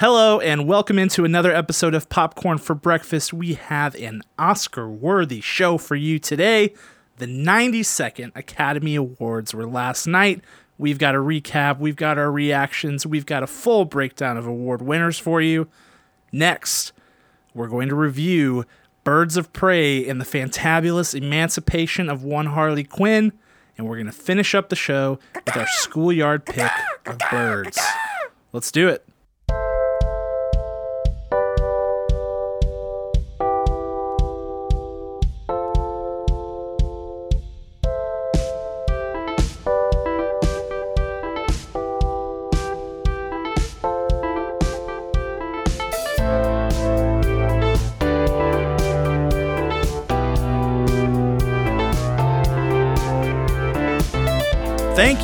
Hello, and welcome into another episode of Popcorn for Breakfast. We have an Oscar worthy show for you today. The 92nd Academy Awards were last night. We've got a recap, we've got our reactions, we've got a full breakdown of award winners for you. Next, we're going to review Birds of Prey and the fantabulous emancipation of one Harley Quinn, and we're going to finish up the show with our schoolyard pick of birds. Let's do it.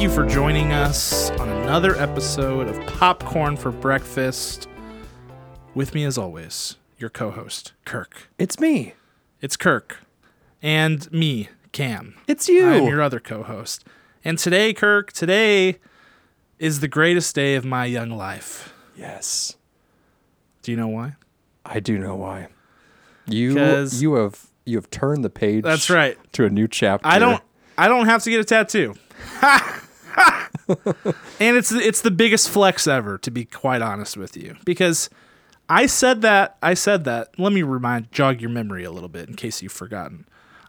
You for joining us on another episode of Popcorn for Breakfast. With me, as always, your co host, Kirk. It's me. It's Kirk. And me, Cam. It's you. I'm your other co host. And today, Kirk, today is the greatest day of my young life. yes. Do you know why? I do know why. You you have you have turned the page That's right. to a new chapter. I don't I don't have to get a tattoo. and it's it's the biggest flex ever to be quite honest with you because I said that I said that let me remind jog your memory a little bit in case you've forgotten.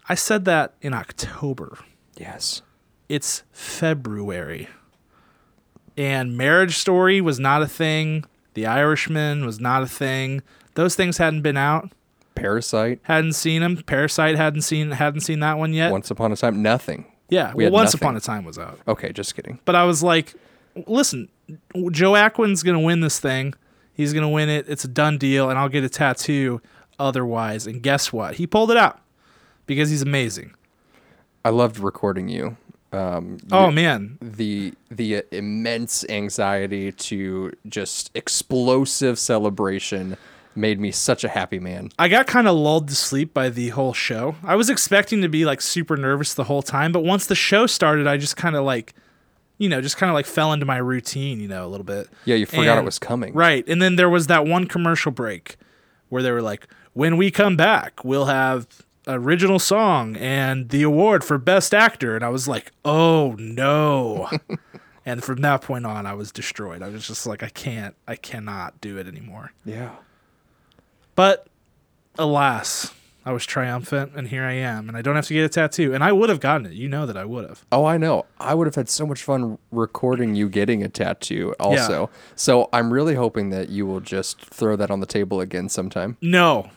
I said that in October. Yes. It's February. And Marriage Story was not a thing. The Irishman was not a thing. Those things hadn't been out. Parasite. Hadn't seen them. Parasite hadn't seen hadn't seen that one yet. Once upon a time, nothing. Yeah, We well, Once nothing. Upon a Time was out. Okay, just kidding. But I was like, listen, Joaquin's going to win this thing. He's going to win it. It's a done deal, and I'll get a tattoo otherwise. And guess what? He pulled it out because he's amazing. I loved recording you. Um, Oh, man. the the immense anxiety to just explosive celebration made me such a happy man. I got kind of lulled to sleep by the whole show. I was expecting to be like super nervous the whole time, but once the show started, I just kind of like, you know, just kind of like fell into my routine, you know, a little bit. Yeah, you forgot it was coming. Right. And then there was that one commercial break where they were like, when we come back, we'll have original song and the award for best actor. And I was like, oh no. and from that point on, I was destroyed. I was just like, I can't, I cannot do it anymore. Yeah. But alas, I was triumphant and here I am. And I don't have to get a tattoo. And I would have gotten it. You know that I would have. Oh, I know. I would have had so much fun recording you getting a tattoo also. Yeah. So I'm really hoping that you will just throw that on the table again sometime. No.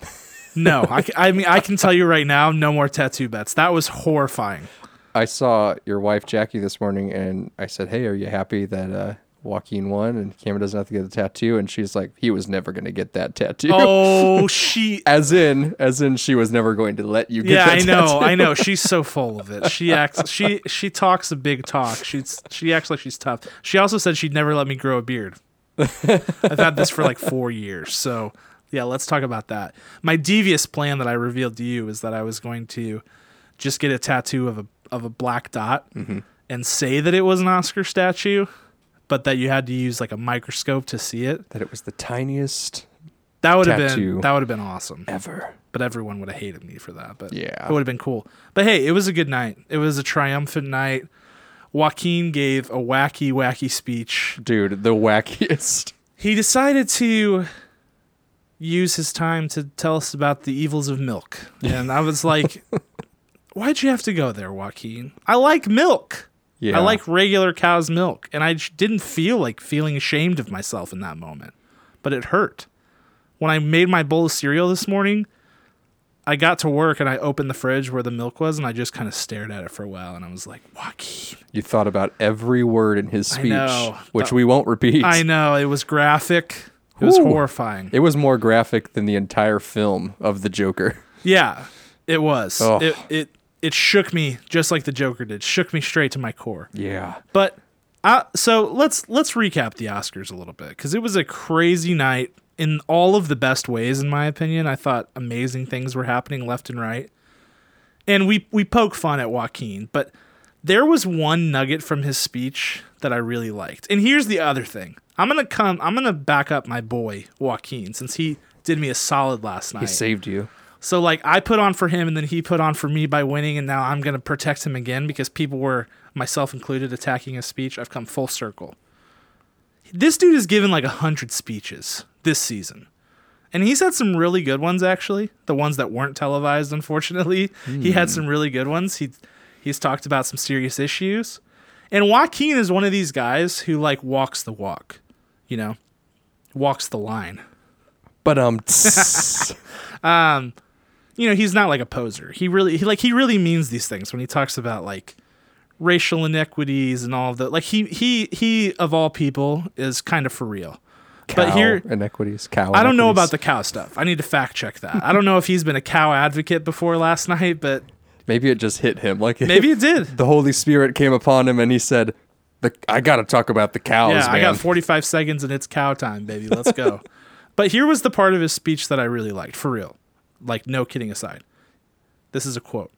No, I, I mean, I can tell you right now, no more tattoo bets. That was horrifying. I saw your wife Jackie this morning and I said, Hey, are you happy that uh, Joaquin won and Cameron doesn't have to get a tattoo? And she's like, He was never going to get that tattoo. Oh, she. as in, as in, she was never going to let you get Yeah, I know, tattoo. I know. She's so full of it. She acts. She she talks a big talk. She's she acts like she's tough. She also said she'd never let me grow a beard. I've had this for like four years. So yeah, let's talk about that. My devious plan that I revealed to you is that I was going to just get a tattoo of a of a black dot mm-hmm. and say that it was an Oscar statue, but that you had to use like a microscope to see it. That it was the tiniest That would have been that would have been awesome. ever. but everyone would have hated me for that. But Yeah. it would have been cool. But hey, it was a good night. It was a triumphant night. Joaquin gave a wacky, wacky speech. Dude, the wackiest. He decided to use his time to tell us about the evils of milk. And I was like, why'd you have to go there, Joaquin? I like milk. Yeah. I like regular cow's milk. And I didn't feel like feeling ashamed of myself in that moment. But it hurt. When I made my bowl of cereal this morning, I got to work and I opened the fridge where the milk was and I just kind of stared at it for a while and I was like, Joaquin. You thought about every word in his speech, know. which The- we won't repeat. I know. It was graphic. It was Ooh. horrifying. It was more graphic than the entire film of the Joker. Yeah, it was. Oh. It, it it shook me just like the Joker did. Shook me straight to my core. Yeah. But uh, so let's let's recap the Oscars a little bit because it was a crazy night in all of the best ways, in my opinion. I thought amazing things were happening left and right, and we we poke fun at Joaquin, but there was one nugget from his speech that I really liked. And here's the other thing: I'm gonna come. I'm gonna back up my boy Joaquin since he did me a solid last night. He saved you. So like I put on for him and then he put on for me by winning and now I'm going to protect him again because people were myself included attacking his speech. I've come full circle. This dude has given like a 100 speeches this season. And he's had some really good ones actually. The ones that weren't televised unfortunately. He had some really good ones. He he's talked about some serious issues. And Joaquin is one of these guys who like walks the walk, you know. Walks the line But um, you know he's not like a poser he really he like he really means these things when he talks about like racial inequities and all of that like he he he of all people is kind of for real cow but here inequities. Cow. i don't know about the cow stuff i need to fact check that i don't know if he's been a cow advocate before last night but Maybe it just hit him. Like maybe it did the Holy Spirit came upon him and he said, "The I got to talk about the cows, yeah man." i got 45 seconds and it's cow time baby let's go but here was the part of his speech that i really liked for real like no kidding aside this is a quote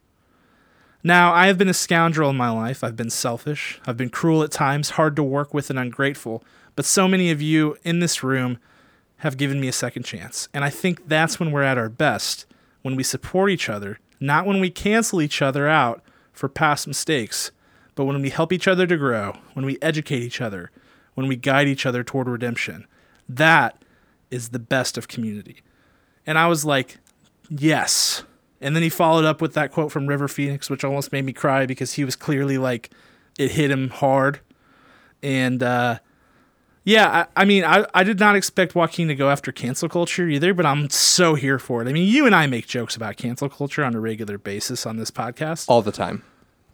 Now, I have been a scoundrel in my life. I've been selfish. I've been cruel at times, hard to work with, and ungrateful. But so many of you in this room have given me a second chance. And I think that's when we're at our best, when we support each other, not when we cancel each other out for past mistakes, but when we help each other to grow, when we educate each other, when we guide each other toward redemption. That is the best of community. And I was like, yes. And then he followed up with that quote from River Phoenix, which almost made me cry because he was clearly like, it hit him hard. And uh, yeah, I, I mean, I, I did not expect Joaquin to go after cancel culture either, but I'm so here for it. I mean, you and I make jokes about cancel culture on a regular basis on this podcast, all the time.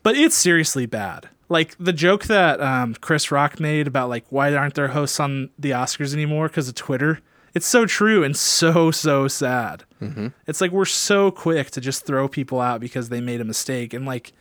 but it's seriously bad. Like the joke that um, Chris Rock made about like why aren't there hosts on the Oscars anymore because of Twitter. It's so true and so so sad. Mm-hmm. It's like we're so quick to just throw people out because they made a mistake, and like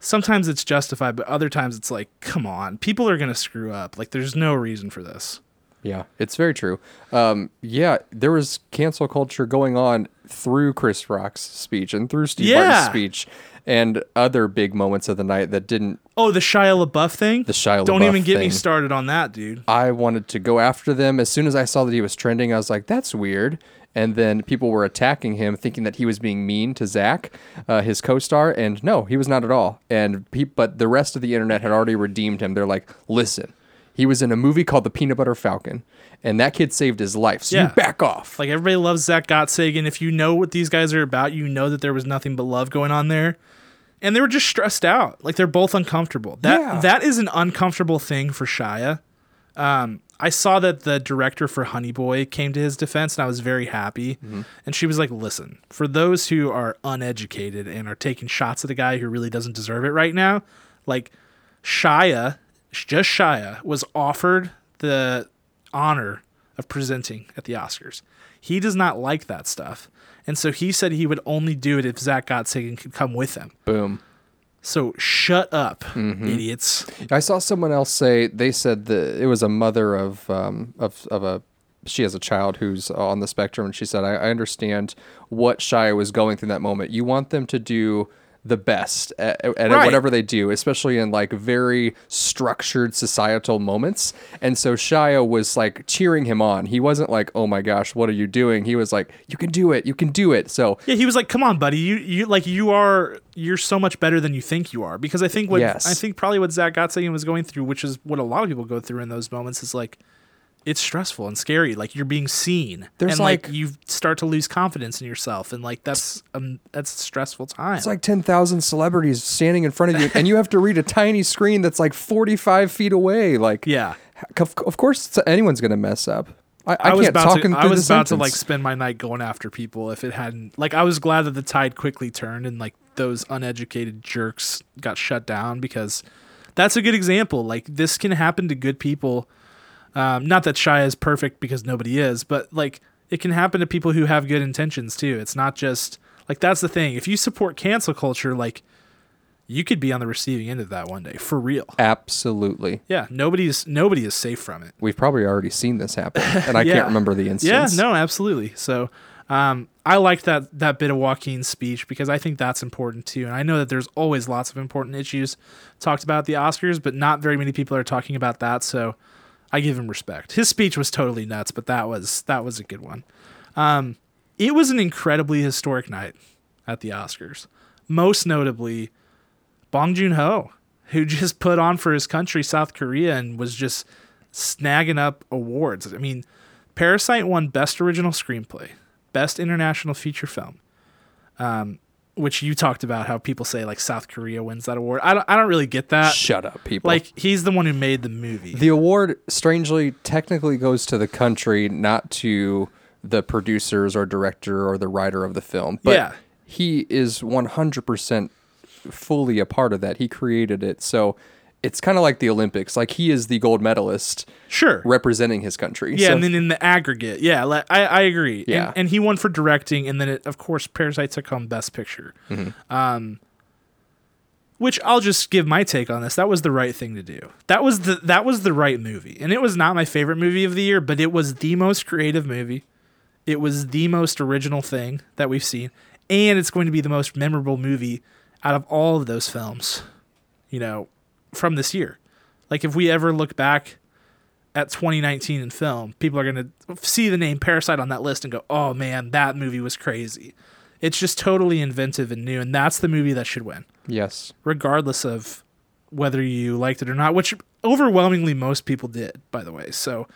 sometimes it's justified, but other times it's like, come on, people are gonna screw up. Like there's no reason for this. Yeah, it's very true. Um, yeah, there was cancel culture going on through Chris Rock's speech and through Steve Yeah. Martin's speech and other big moments of the night that didn't. Oh, the Shia LaBeouf thing. The Shia LaBeouf. Don't LaBeouf even get me started on that, dude. I wanted to go after them as soon as I saw that he was trending. I was like, "That's weird." And then people were attacking him, thinking that he was being mean to Zach, uh, his co-star, and no, he was not at all. And pe- but the rest of the internet had already redeemed him. They're like, "Listen, he was in a movie called The Peanut Butter Falcon, and that kid saved his life. So Yeah. you back off." Like everybody loves Zach Gottsagen. If you know what these guys are about, you know that there was nothing but love going on there. And they were just stressed out. Like they're both uncomfortable. That Yeah. that is an uncomfortable thing for Shia. Um, I saw that the director for Honey Boy came to his defense, and I was very happy. And she was like, "Listen, for those who are uneducated and are taking shots at a guy who really doesn't deserve it right now, like Shia, just Shia, was offered the honor of presenting at the Oscars. He does not like that stuff. And so he said he would only do it if Zach Gottsagen could come with him. Boom. So shut up, Mm-hmm. idiots. I saw someone else say they said that it was a mother of um, of of a she has a child who's on the spectrum, and she said, "I, I understand what Shia was going through that moment. You want them to do." The best at, at Right. whatever they do, especially in like very structured societal moments. And so Shia was like cheering him on. He wasn't like, "Oh my gosh, what are you doing?" He was like, "You can do it. You can do it." So Yeah, he was like, "Come on, buddy. You you like you are you're so much better than you think you are." Because I think what Yes. I think probably what Zach Gottsagen was going through, which is what a lot of people go through in those moments, is like it's stressful and scary. Like you're being seen, There's and like, like- you start to lose confidence in yourself, and like that's um that's a stressful time. It's like 10,000 celebrities standing in front of you, and you have to read a tiny screen that's like 45 feet away. Like, yeah. of, of course, anyone's going to mess up. I, I, I was about to. I was about to like spend my night going after people if it hadn't. Like I was glad that the tide quickly turned and like those uneducated jerks got shut down because that's a good example. Like this can happen to good people. Um, not that Shia is perfect because nobody is, but like it can happen to people who have good intentions too. It's not just like that's the thing. If you support cancel culture, like you could be on the receiving end of that one day for real. Absolutely. Yeah, nobody's nobody is safe from it. We've probably already seen this happen, and I Yeah. can't remember the instance. Yeah, no, absolutely. So um, I liked that that bit of Joaquin's speech because I think that's important too. And I know that there's always lots of important issues talked about at the Oscars, but not very many people are talking about that. So I give him respect. His speech was totally nuts, but that was that was a good one. Um, it was an incredibly historic night at the Oscars. Most notably, Bong Joon Ho, who just put on for his country, South Korea, and was just snagging up awards. I mean, Parasite won Best Original Screenplay, Best International Feature Film, um, which you talked about how people say like South Korea wins that award. I don't, I don't really get that. Shut up, people. Like he's the one who made the movie. the award strangely technically goes to the country, not to the producers or director or the writer of the film. But Yeah. he is 100% fully a part of that. He created it. So it's kind of like the Olympics. Like he is the gold medalist sure. representing his country. Yeah, So- and then in the aggregate, yeah, like, I I agree. Yeah. and, and he won for directing, and then it, of course Parasite took home Best Picture. Mm-hmm. Um, which I'll just give my take on this. That was the right thing to do. That was the that was the right movie, and it was not my favorite movie of the year, but it was the most creative movie. It was the most original thing that we've seen, and it's going to be the most memorable movie out of all of those films. You know, from this year. Like if we ever look back at 2019 in film, people are going to see the name Parasite on that list and go, "Oh man, that movie was crazy." It's just totally inventive and new, and that's the movie that should win, yes. regardless of whether you liked it or not. Which overwhelmingly most people did, by the way. So,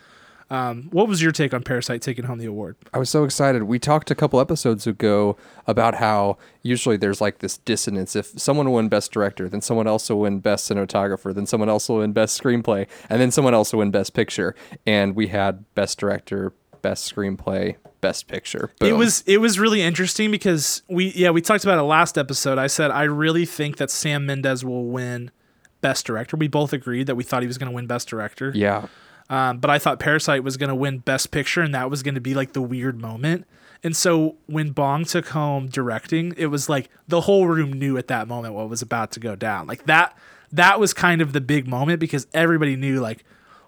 um, what was your take on Parasite taking home the award? I was so excited. We talked a couple episodes ago about how usually there's like this dissonance. If someone will win Best Director, then someone else will win Best Cinematographer, then someone else will win Best Screenplay, and then someone else will win Best Picture. And we had Best Director, Best Screenplay, Best Picture. It was it was really interesting because we yeah we talked about it last episode. I said I really think that Sam Mendes will win Best Director. We both agreed that we thought he was going to win Best Director. yeah. Um, but I thought Parasite was going to win Best Picture, and that was going to be like the weird moment. And so when Bong took home directing, it was like the whole room knew at that moment what was about to go down. Like that, that was kind of the big moment because everybody knew like,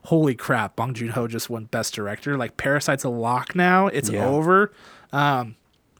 holy crap, Bong Joon Ho just won Best Director. Like Parasite's a lock now. It's Yeah. over. Um,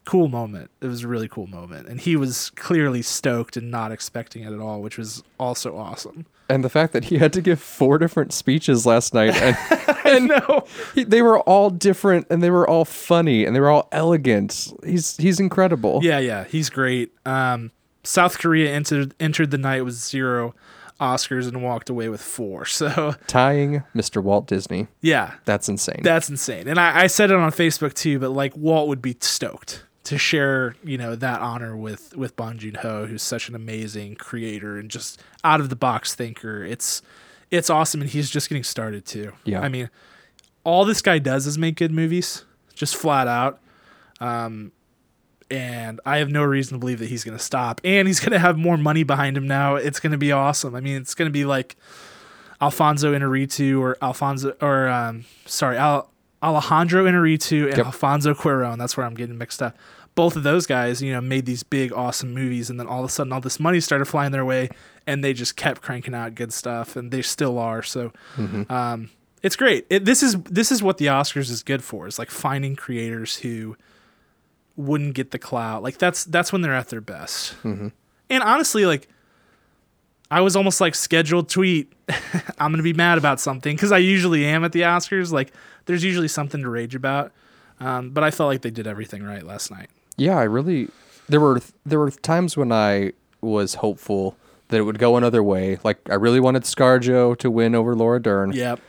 cool moment. It was a really cool moment, and he was clearly stoked and not expecting it at all, which was also awesome. And the fact that he had to give four different speeches last night, and, and No. he, they were all different, and they were all funny, and they were all elegant. He's he's incredible. Yeah, yeah, he's great. Um, South Korea entered entered the night with zero Oscars and walked away with four. So Tying Mr. Walt Disney. yeah, That's insane. that's insane. And I, I said it on Facebook too, but like Walt would be stoked to share, you know, that honor with with Bong Joon Ho, who's such an amazing creator and just out of the box thinker. It's it's awesome, and he's just getting started too. Yeah. I mean, all this guy does is make good movies, just flat out. Um, and I have no reason to believe that he's going to stop. And he's going to have more money behind him now. It's going to be awesome. I mean, it's going to be like Alfonso Inarritu or Alfonso or um, sorry, Al, Alejandro Inarritu and Yep. Alfonso Cuarón. That's where I'm getting mixed up. Both of those guys, you know, made these big, awesome movies, and then all of a sudden, all this money started flying their way, and they just kept cranking out good stuff, and they still are. So, um, it's great. It, this is this is what the Oscars is good for. Is like finding creators who wouldn't get the clout. Like that's that's when they're at their best. And honestly, like I was almost like scheduled tweet. I'm gonna be mad about something because I usually am at the Oscars. Like there's usually something to rage about. Um, but I felt like they did everything right last night. Yeah, I really there were there were times when I was hopeful that it would go another way. Like I really wanted ScarJo to win over Laura Dern. Yep.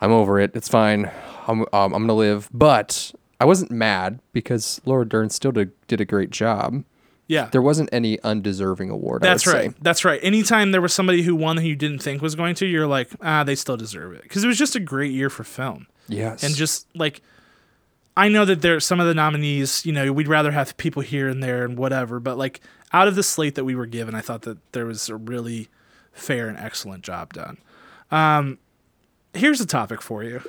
I'm over it. It's fine. I'm um, I'm gonna live. But I wasn't mad because Laura Dern still did, did a great job. Yeah. There wasn't any undeserving award. I That's would right. Say. That's right. Anytime there was somebody who won who you didn't think was going to, you're like, ah, they still deserve it because it was just a great year for film. Yes. and just like I know that there some of the nominees, you know, we'd rather have people here and there and whatever, but like out of the slate that we were given, I thought that there was a really fair and excellent job done. Um, here's a topic for you: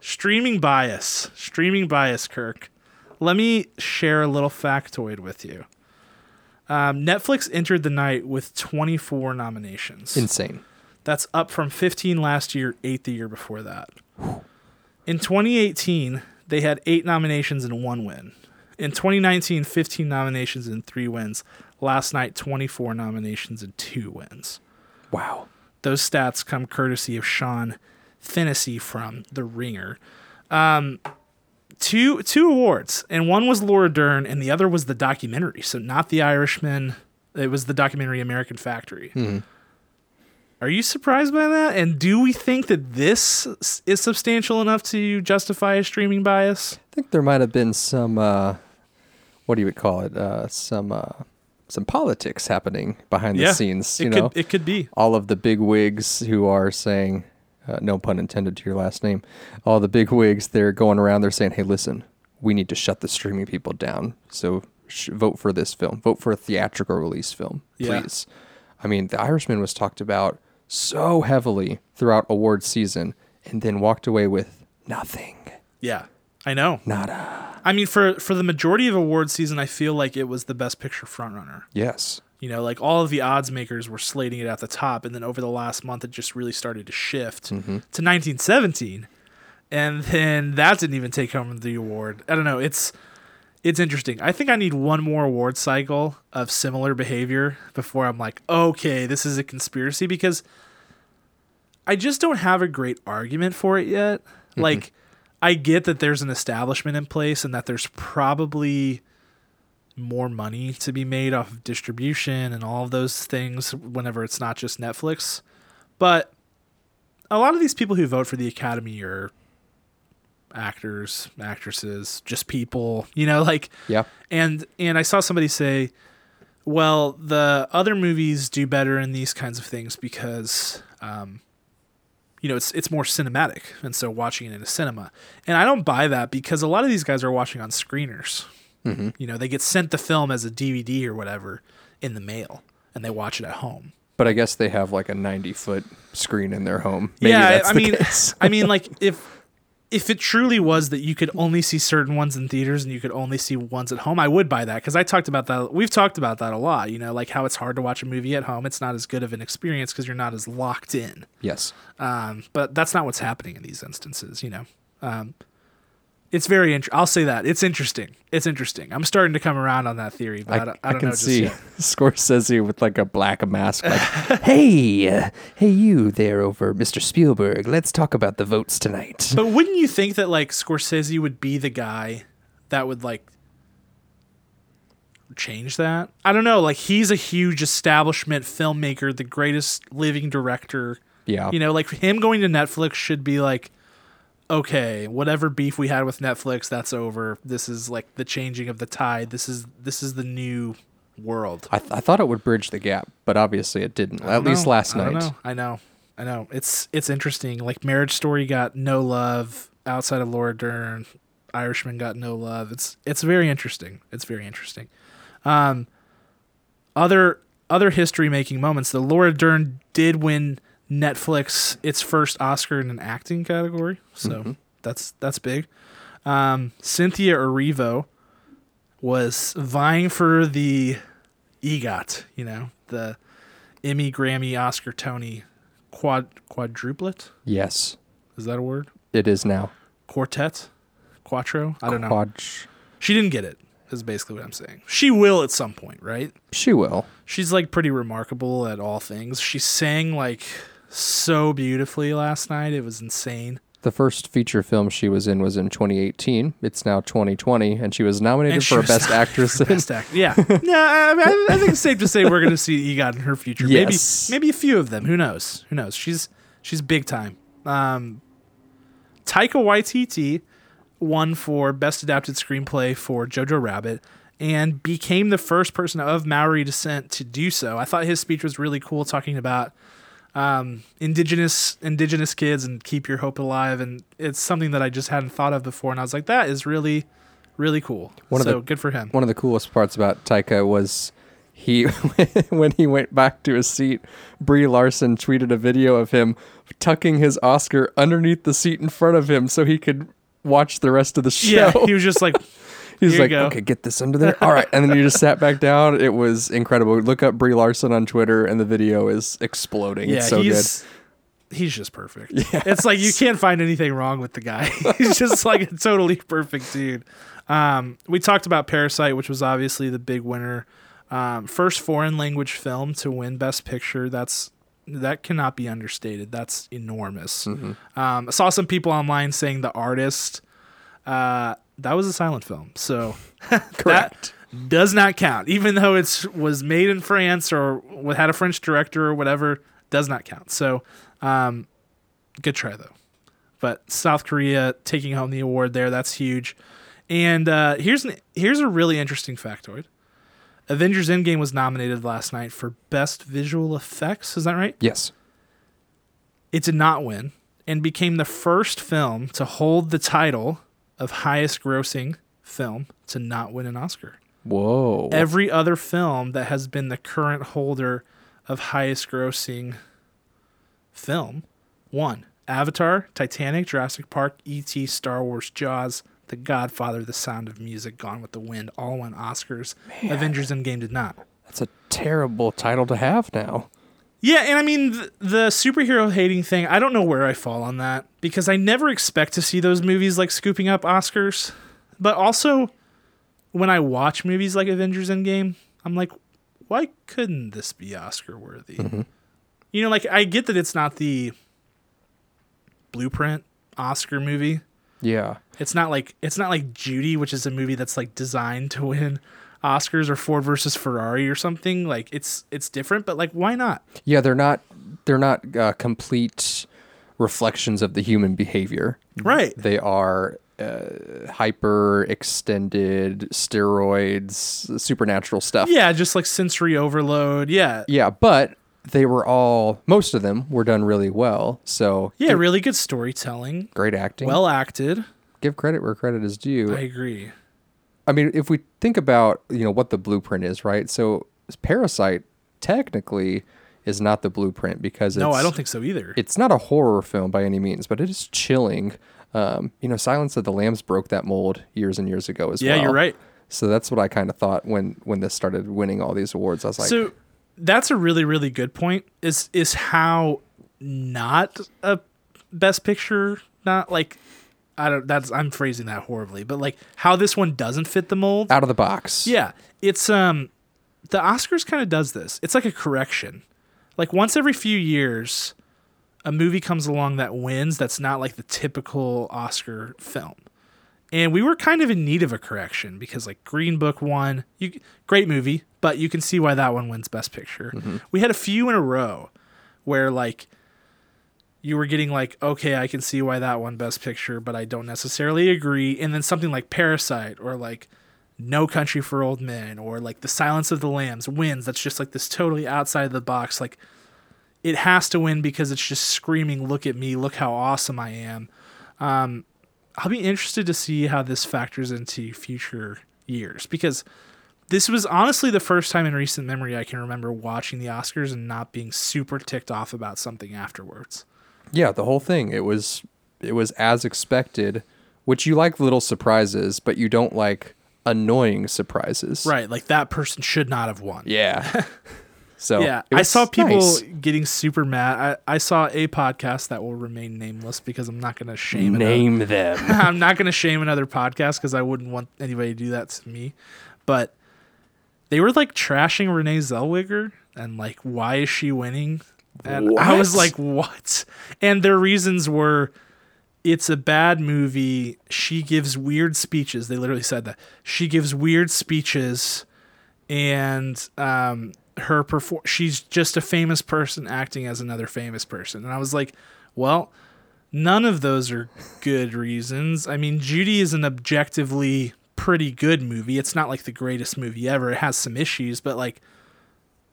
streaming bias. Streaming bias, Kirk. Let me share a little factoid with you. Um, Netflix entered the night with 24 nominations. insane. That's up from 15 last year, eight the year before that. In 2018, they had eight nominations and one win. In 2019, 15 nominations and three wins. Last night, 24 nominations and two wins. Wow. Those stats come courtesy of Sean Fennessey from The Ringer. Um, two two awards, and one was Laura Dern, and the other was the documentary. So not The Irishman. It was the documentary American Factory. Are you surprised by that? And do we think that this is substantial enough to justify a streaming bias? I think there might have been some, uh, what do you would call it? Uh, some, uh, some politics happening behind the scenes. it You could know, it could be. all of the big wigs who are saying, uh, no pun intended to your last name, all the big wigs, they're going around, they're saying, hey, listen, we need to shut the streaming people down. So sh- vote for this film. Vote for a theatrical release film, please. Yeah. I mean, The Irishman was talked about so heavily throughout award season and then walked away with nothing. Yeah, I know. Nada. I mean, for for the majority of award season, I feel like it was the best picture frontrunner. Yes. You know, like all of the odds makers were slating it at the top, and then over the last month, it just really started to shift mm-hmm. to 1917, and then that didn't even take home the award. I don't know. It's it's interesting. I think I need one more award cycle of similar behavior before I'm like, okay, this is a conspiracy because I just don't have a great argument for it yet. Mm-hmm. Like, I get that there's an establishment in place and that there's probably more money to be made off of distribution and all of those things whenever it's not just Netflix. But a lot of these people who vote for the Academy are actors, actresses, just people, you know, like Yeah. and and I saw somebody say, well, the other movies do better in these kinds of things because um you know, it's it's more cinematic, and so watching it in a cinema. And I don't buy that because a lot of these guys are watching on screeners. You know, they get sent the film as a DVD or whatever in the mail, and they watch it at home. But I guess they have like a 90 foot screen in their home. Maybe yeah, I mean. I mean, like if if it truly was that you could only see certain ones in theaters and you could only see ones at home, I would buy that because I talked about that. We've talked about that a lot. You know, like how it's hard to watch a movie at home. It's not as good of an experience because you're not as locked in. yes. Um, but that's not what's happening in these instances. You know, um, it's very. interesting. I'll say that it's interesting. It's interesting. I'm starting to come around on that theory, but I, I, don't, I, I can know see yet. Scorsese with like a black mask, like, "Hey, uh, hey, you there over, Mr. Spielberg? Let's talk about the votes tonight." But wouldn't you think that like Scorsese would be the guy that would like change that? I don't know. Like he's a huge establishment filmmaker, the greatest living director. Yeah, You know, like him going to Netflix should be like, okay, whatever beef we had with Netflix, that's over. This is like the changing of the tide. This is this is the new world. I, th- I thought it would bridge the gap, but obviously it didn't. At don't least last I night. know. I know. I know. It's it's interesting. Like Marriage Story got no love outside of Laura Dern. Irishman got no love. It's it's very interesting. It's very interesting. Um, other other history making moments. The Laura Dern did win Netflix its first Oscar in an acting category, so that's that's big. Um, Cynthia Erivo was vying for the EGOT, you know, the Emmy, Grammy, Oscar, Tony quad quadruplet. Yes, Is that a word? it is now. Quartet, quattro. I don't know. Quad- She didn't get it. Is basically what I'm saying. She will at some point, right? She will. She's like pretty remarkable at all things. She sang like so beautifully last night. It was insane. The first feature film she was in was in 2018. It's now 2020, and she was nominated And for was Best Actress. in- Best act. Yeah. yeah. I, mean, I, I think it's safe to say we're going to see EGOT in her future. Yes. Maybe maybe a few of them. Who knows? Who knows? She's she's big time. Um, Taika Waititi won for Best Adapted Screenplay for Jojo Rabbit and became the first person of Maori descent to do so. I thought his speech was really cool, talking about um, indigenous indigenous kids and keep your hope alive, and it's something that I just hadn't thought of before. And I was like, that is really, really cool. One of so the- good for him. One of the coolest parts about Taika was he when he went back to his seat, Brie Larson tweeted a video of him tucking his Oscar underneath the seat in front of him so he could watch the rest of the show. Yeah, he was just like, He's like, okay, get this under there. All right, and then you just sat back down. It was incredible. Look up Brie Larson on Twitter, and the video is exploding. yeah, it's so good. he's he's just perfect. It's like you can't find anything wrong with the guy. he's just like a totally perfect dude. Um, we talked about Parasite, which was obviously the big winner. Um, first foreign language film to win Best Picture. That's that cannot be understated. That's enormous. Um, I saw some people online saying the artist uh, that was a silent film, so Correct. that does not count. Even though it was made in France or had a French director or whatever, does not count. So, um, good try though. But South Korea taking home the award there, that's huge. And uh, here's an, here's a really interesting factoid. Avengers Endgame was nominated last night for Best Visual Effects. Is that right? Yes. It did not win and became the first film to hold the title of highest grossing film to not win an Oscar. Whoa. Every other film that has been the current holder of highest grossing film won. Avatar, Titanic, Jurassic Park, E.T., Star Wars, Jaws, The Godfather, The Sound of Music, Gone with the Wind, all won Oscars. Avengers Endgame did not. That's a terrible title to have now. Yeah, and I mean the, the superhero hating thing. I don't know where I fall on that because I never expect to see those movies like scooping up Oscars. But also, when I watch movies like Avengers Endgame, I'm like, why couldn't this be Oscar worthy? Mm-hmm. You know, like I get that it's not the blueprint Oscar movie. Yeah. It's not like it's not like Judy, which is a movie that's like designed to win Oscars or Ford versus Ferrari or something. Like it's it's different, but like why not? Yeah, they're not they're not uh, complete reflections of the human behavior. Right. They are uh, hyper extended steroids, supernatural stuff. Yeah, just like sensory overload. Yeah. Yeah, but they were all most of them were done really well. So Yeah, really good storytelling. great acting. Well acted. give credit where credit is due. I agree. I mean, if we think about you know what the blueprint is, right? So Parasite technically is not the blueprint because No, I don't think so either. it's not a horror film by any means, but it is chilling. Um, you know, Silence of the Lambs broke that mold years and years ago as yeah, well. Yeah, you're right. So that's what I kind of thought when when this started winning all these awards. I was like, so that's a really really good point. Is is how not a best picture not like I don't that's I'm phrasing that horribly, but like how this one doesn't fit the mold. out of the box. Yeah, it's um the Oscars kind of does this. It's like a correction. Like once every few years a movie comes along that wins that's not like the typical Oscar film. And we were kind of in need of a correction because like Green Book won. You great movie, but you can see why that one wins best picture. We had a few in a row where like you were getting like, okay, I can see why that one best picture, but I don't necessarily agree. And then something like Parasite or like No Country for Old Men or like The Silence of the Lambs wins. That's just like this totally outside of the box. Like it has to win because it's just screaming, look at me, look how awesome I am. Um, I'll be interested to see how this factors into future years because this was honestly the first time in recent memory I can remember watching the Oscars and not being super ticked off about something afterwards. Yeah, the whole thing. It was it was as expected, which you like little surprises, but you don't like annoying surprises. Right, like that person should not have won. Yeah. so Yeah, I saw people nice. getting super mad. I, I saw a podcast that will remain nameless because I'm not going to shame another- name them. I'm not going to shame another podcast because I wouldn't want anybody to do that to me. But they were like trashing Renee Zellweger and like, why is she winning? And I was like, what? And their reasons were it's a bad movie. She gives weird speeches. They literally said that. She gives weird speeches and um her perform she's just a famous person acting as another famous person. And I was like, well, none of those are good reasons. I mean, Judy is an objectively pretty good movie. It's not like the greatest movie ever. It has some issues, but like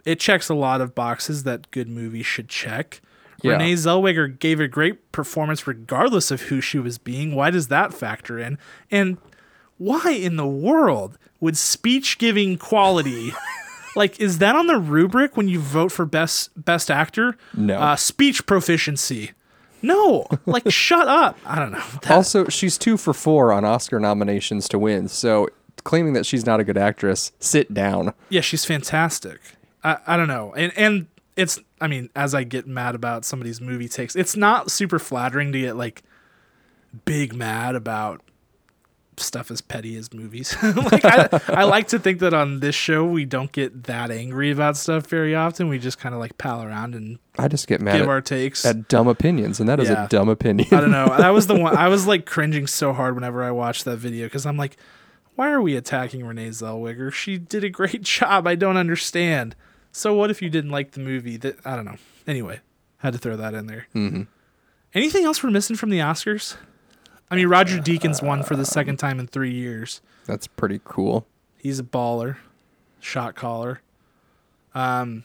it checks a lot of boxes that good movies should check. Yeah. Renee Zellweger gave a great performance regardless of who she was being. Why does that factor in? And why in the world would speech giving quality like is that on the rubric when you vote for best best actor? No. Uh, speech proficiency. No. Like shut up. I don't know. That- also, she's two for four on Oscar nominations to win. So claiming that she's not a good actress, sit down. yeah, she's fantastic. I, I don't know. And and it's I mean, as I get mad about some of these movie takes, it's not super flattering to get like big mad about stuff as petty as movies. like I, I like to think that on this show we don't get that angry about stuff very often. We just kind of like pal around and I just get mad give at, our takes. at dumb opinions, and that is Yeah. a dumb opinion. I don't know. That was the one I was like cringing so hard whenever I watched that video because I'm like, why are we attacking Renee Zellweger? She did a great job. I don't understand. So what if you didn't like the movie? That I don't know. Anyway, had to throw that in there. Mm-hmm. Anything else we're missing from the Oscars? I mean, Roger Deakins won for the second time in three years. That's pretty cool. He's a baller, shot caller. Um,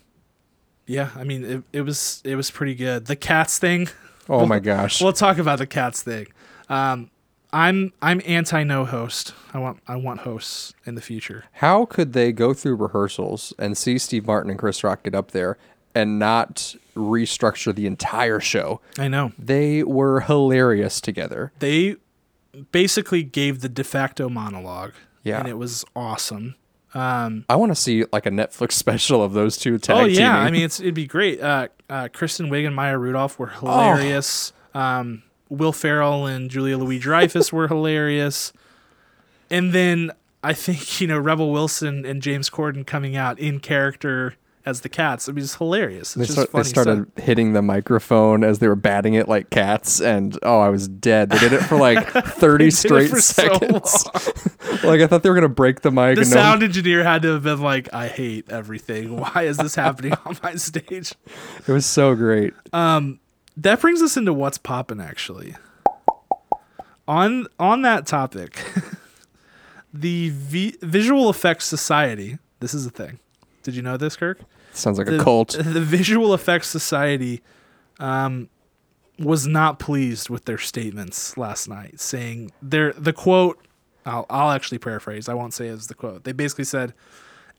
yeah, I mean, it, it was it was pretty good. The cats thing. Oh my gosh. We'll talk about the cats thing. Um, I'm I'm anti no host. I want I want hosts in the future. How could they go through rehearsals and see Steve Martin and Chris Rock get up there and not restructure the entire show? I know They were hilarious together. they basically gave the de facto monologue. Yeah. and it was awesome. Um, I want to see like a Netflix special of those two tag oh yeah, teaming. I mean it's it'd be great. Uh, uh, Kristen Wiig and Maya Rudolph were hilarious. Um, Will Ferrell and Julia Louis Dreyfus were hilarious. And then I think you know Rebel Wilson and James Corden coming out in character as the cats. I mean it's hilarious. It's They, just start, they started stuff. hitting the microphone as they were batting it like cats, and oh, I was dead. They did it for like thirty straight for so seconds. like I thought they were gonna break the mic. The and no- sound engineer had to have been like, "I hate everything. Why is this happening on my stage?" it was so great. Um, That brings us into what's popping actually. On on that topic, the v- Visual Effects Society. This is a thing. Did you know this, Kirk? Sounds like The, a cult. The Visual Effects Society um, was not pleased with their statements last night, saying their the quote. I'll I'll actually paraphrase. I won't say as the quote. They basically said,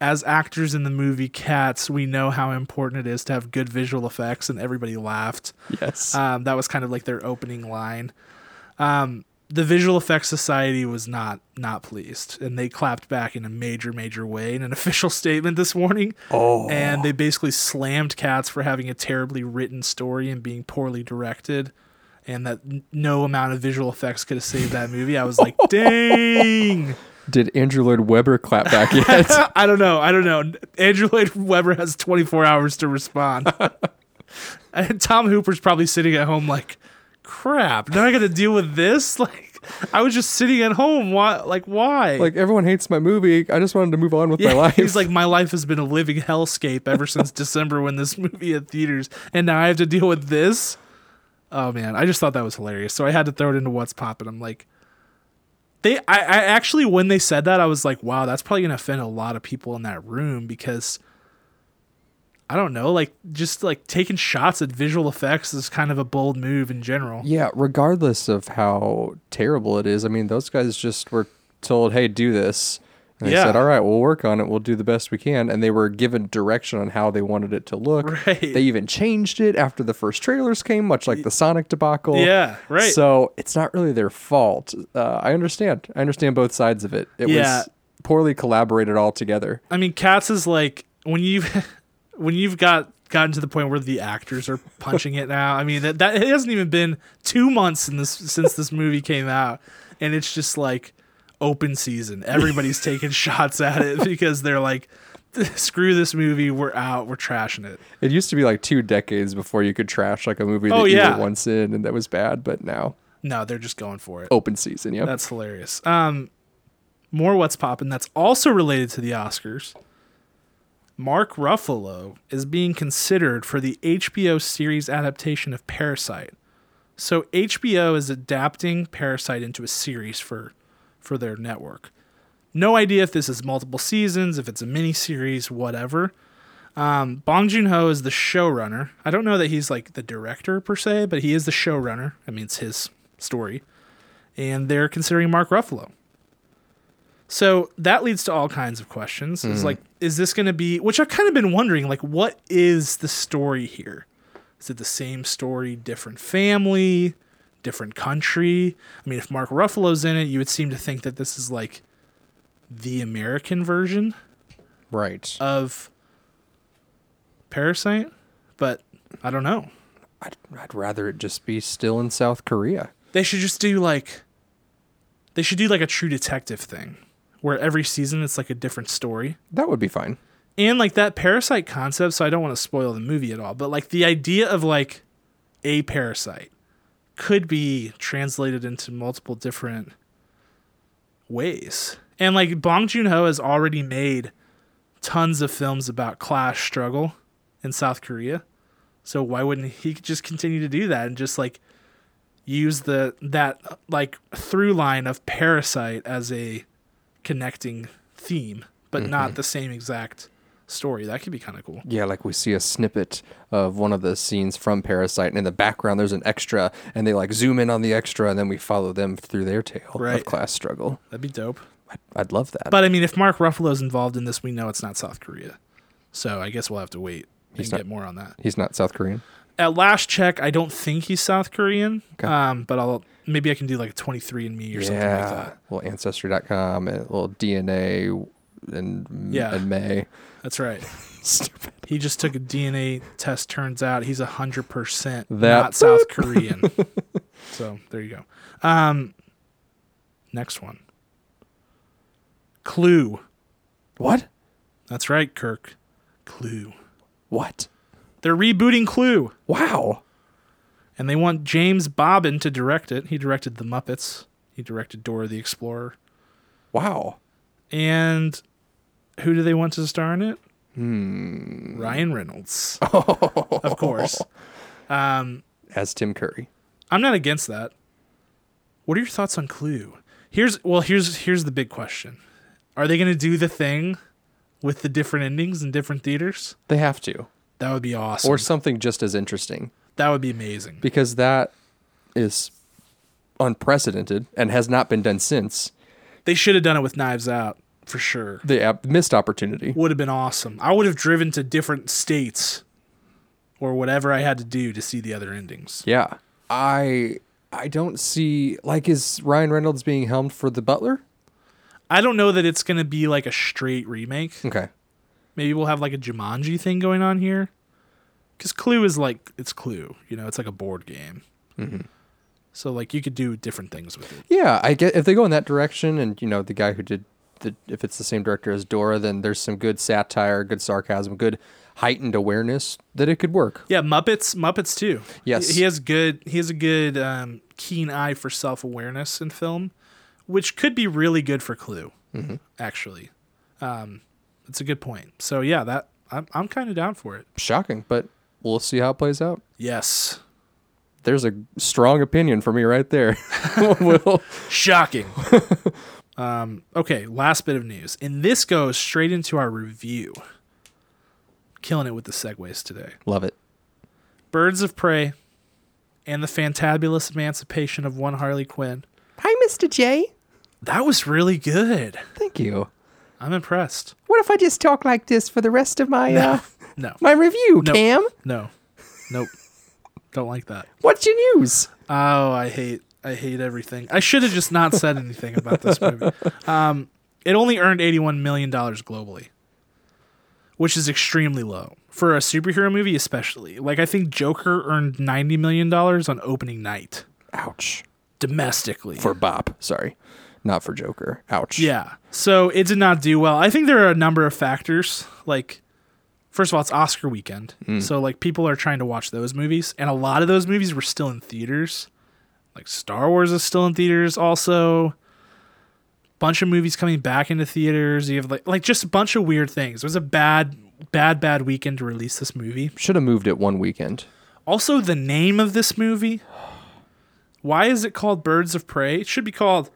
"As actors in the movie Cats, we know how important it is to have good visual effects," and everybody laughed. Yes. Um, that was kind of like their opening line. Um, the Visual Effects Society was not not pleased, and they clapped back in a major, major way in an official statement this morning. oh. And they basically slammed Cats for having a terribly written story and being poorly directed, and that n- no amount of visual effects could have saved that movie. I was like, dang. Did Andrew Lloyd Webber clap back yet? I don't know. I don't know. Andrew Lloyd Webber has 24 hours to respond. and Tom Hooper's probably sitting at home like, crap, now I got to deal with this? Like, I was just sitting at home. Why? Like, why? like everyone hates my movie. I just wanted to move on with yeah, my life. he's like, my life has been a living hellscape ever since December when this movie hit theaters, and now I have to deal with this. Oh man, I just thought that was hilarious. So I had to throw it into what's popping. I'm like, they. I, I actually when they said that, I was like, wow, that's probably gonna offend a lot of people in that room because I don't know, like just like taking shots at visual effects is kind of a bold move in general. Yeah, regardless of how terrible it is, I mean, those guys just were told, "Hey, do this," and they said, "All right, we'll work on it. We'll do the best we can." And they were given direction on how they wanted it to look. Right. They even changed it after the first trailers came, much like the Sonic debacle. Yeah, right. So it's not really their fault. Uh, I understand. I understand both sides of it. It Yeah. was poorly collaborated all together. I mean, Cats is like when you've when you've got gotten to the point where the actors are punching it now. I mean, that that it hasn't even been two months in this since this movie came out, and it's just like open season. Everybody's taking shots at it because they're like, "Screw this movie, we're out, we're trashing it." It used to be like two decades before you could trash like a movie that Oh, you yeah. were once in and that was bad, but now No, they're just going for it. open season. Yeah. That's hilarious. Um, more what's popping that's also related to the Oscars. Mark Ruffalo is being considered for the HBO series adaptation of Parasite. So HBO is adapting Parasite into a series for for their network. No idea if this is multiple seasons, if it's a mini series, whatever. Um, Bong Joon Ho is the showrunner. I don't know that he's like the director per se, but he is the showrunner. I mean, it's his story and they're considering Mark Ruffalo. So that leads to all kinds of questions. It's like, is this going to be, which I've kind of been wondering, like, what is the story here? Is it the same story, different family, different country? I mean, if Mark Ruffalo's in it, you would seem to think that this is like the American version right. of Parasite, but I don't know. I'd, I'd rather it just be still in South Korea. They should just do like They should do like a true detective thing where every season it's like a different story. That would be fine. And like that parasite concept, so I don't want to spoil the movie at all, but like the idea of like a parasite could be translated into multiple different ways. And like Bong Joon Ho has already made tons of films about class struggle in South Korea. So why wouldn't he just continue to do that and just like use the that like through line of Parasite as a connecting theme, but not mm-hmm. the same exact story. That could be kind of cool. Yeah, like we see a snippet of one of the scenes from Parasite, and in the background there's an extra, and they like zoom in on the extra, and then we follow them through their tale Right. of class struggle. That'd be dope. I'd, I'd love that. But I mean, if Mark Ruffalo's involved in this, we know it's not South Korea. So I guess we'll have to wait and He's not- get more on that. He's not South Korean. At last check, I don't think he's South Korean. Okay. Um, but I'll maybe I can do like a 23 and Me or something like that. Well, Ancestry.com, and a little DNA, and Yeah. and May. That's right. Stupid. He just took a DNA test. Turns out he's a hundred percent not South Korean. so there you go. Um, next one. Clue. What? That's right, Kirk. Clue. What? They're rebooting Clue. Wow. and they want James Bobin to direct it. He directed The Muppets. He directed Dora the Explorer. Wow. And who do they want to star in it? Hmm. Ryan Reynolds, of course. Um, As Tim Curry. I'm not against that. What are your thoughts on Clue? Here's well, here's here's the big question: Are they going to do the thing with the different endings in different theaters? They have to, That would be awesome. or something just as interesting, that would be amazing. because that is unprecedented and has not been done since. They should have done it with Knives Out for sure. The ap- missed opportunity. would have been awesome. I would have driven to different states or whatever I had to do to see the other endings. Yeah. I I don't see like is Ryan Reynolds being helmed for The Butler? I don't know that it's going to be like a straight remake. Okay. Maybe we'll have like a Jumanji thing going on here. Because Clue is like, it's Clue. You know, it's like a board game. Mm-hmm. So, like, you could do different things with it. Yeah, I get if they go in that direction, and you know the guy who did the if it's the same director as Dora, then there's some good satire, good sarcasm, good heightened awareness that it could work. Yeah, Muppets, Muppets too. Yes. he has good. He has a good, um, keen eye for self awareness in film, which could be really good for Clue. Actually, um, it's a good point. So yeah, that I'm I'm kind of down for it. Shocking, but we'll see how it plays out. Yes, There's a strong opinion for me right there. shocking. um, okay, last bit of news, and this goes straight into our review. Killing it with the segues today. love it. Birds of Prey and the fantabulous emancipation of one Harley Quinn. Hi, Mr. J. That was really good. Thank you. I'm impressed. What if I just talk like this for the rest of my uh, No, my review, No. Cam? no, nope. Don't like that. What's your news? Oh, I hate, I hate everything. I should have just not said anything about this movie. Um, it only earned 81 million dollars globally, which is extremely low for a superhero movie, especially. Like I think Joker earned 90 million dollars on opening night Ouch. domestically. For Bop, sorry, not for Joker. Ouch. Yeah. So it did not do well. I think there are a number of factors. Like, first of all, it's Oscar weekend. So, like, people are trying to watch those movies. And a lot of those movies were still in theaters. Like, Star Wars is still in theaters also. Bunch of movies coming back into theaters. You have, like, like just a bunch of weird things. It was a bad, bad, bad weekend to release this movie. Should have moved it one weekend. Also, the name of this movie. Why is it called Birds of Prey? It should be called.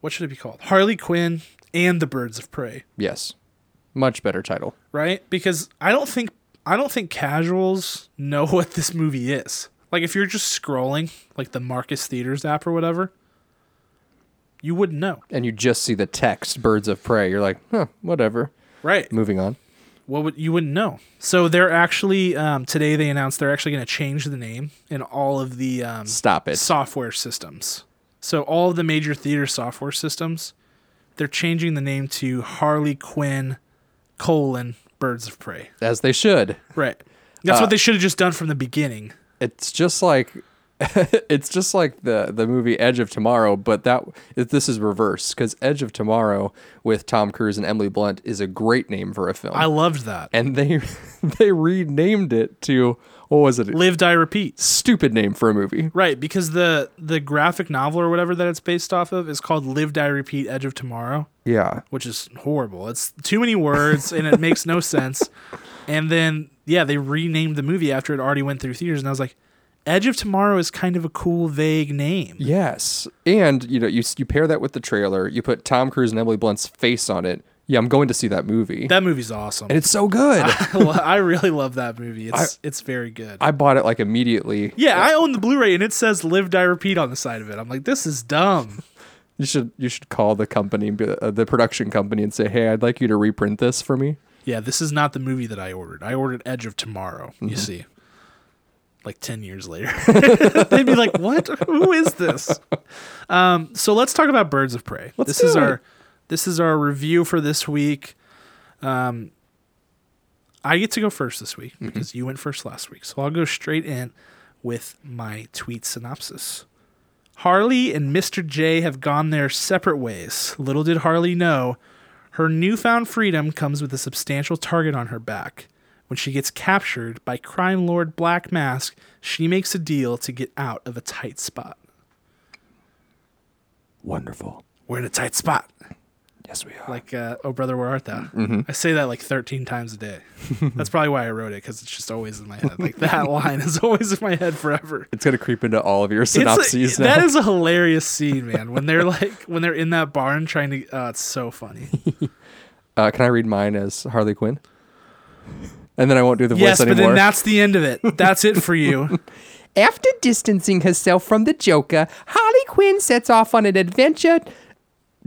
What should it be called? Harley Quinn and the Birds of Prey, Yes. Much better title. right? Because I don't think I don't think casuals know what this movie is. Like if you're just scrolling like the Marcus Theaters app or whatever, you wouldn't know. And you just see the text Birds of Prey. You're like, huh, whatever. Right. Moving on. What would you wouldn't know? So they're actually um, today they announced they're actually going to change the name in all of the um, Stop it. software systems. So all of the major theater software systems, they're changing the name to Harley Quinn colon Birds of Prey. As they should. Right. That's Uh, what they should have just done from the beginning. It's just like it's just like the the movie Edge of Tomorrow, but that this is reverse because Edge of Tomorrow with Tom Cruise and Emily Blunt is a great name for a film, I loved that. and they they renamed it to what was it? Live, die, repeat. Stupid name for a movie. Right, because the the graphic novel or whatever that it's based off of is called Live, Die, Repeat: Edge of Tomorrow, Yeah, which is horrible. It's too many words and it makes no sense. And then yeah, they renamed the movie after it already went through theaters, and I was like, Edge of Tomorrow is kind of a cool, vague name. yes, and you know you you pair that with the trailer, you put Tom Cruise and Emily Blunt's face on it. Yeah, I'm going to see that movie, That movie's awesome. and it's so good. I really love that movie. It's it's very good. I bought it like immediately. yeah, I own the Blu-ray and it says "Live, Die, Repeat" on the side of it. I'm like, this is dumb. You should you should call the company, uh, the production company, and say, "Hey, I'd like you to reprint this for me." Yeah, this is not the movie that I ordered. I ordered Edge of Tomorrow. Mm-hmm. You see, like ten years later, they'd be like, "What? Who is this?" Um, so let's talk about Birds of Prey. Let's this is it. our this is our review for this week. Um, I get to go first this week Mm-hmm. because you went first last week, so I'll go straight in with my tweet synopsis. Harley and Mr. J have gone their separate ways. Little did Harley know, her newfound freedom comes with a substantial target on her back. When she gets captured by crime lord Black Mask, she makes a deal to get out of a tight spot. Wonderful. We're in a tight spot. Yes, we are. Like, uh, oh, brother, where art thou? Mm-hmm. I say that like 13 times a day. That's probably why I wrote it, because it's just always in my head. Like, that line is always in my head forever. it's gonna creep into all of your a- synopses now. that is a hilarious scene, man. When they're like, when they're in that barn trying to, uh, it's so funny. uh, can I read mine as Harley Quinn? And then I won't do the yes, voice but then that's the end of it. That's it for you. After distancing herself from the Joker, Harley Quinn sets off on an adventure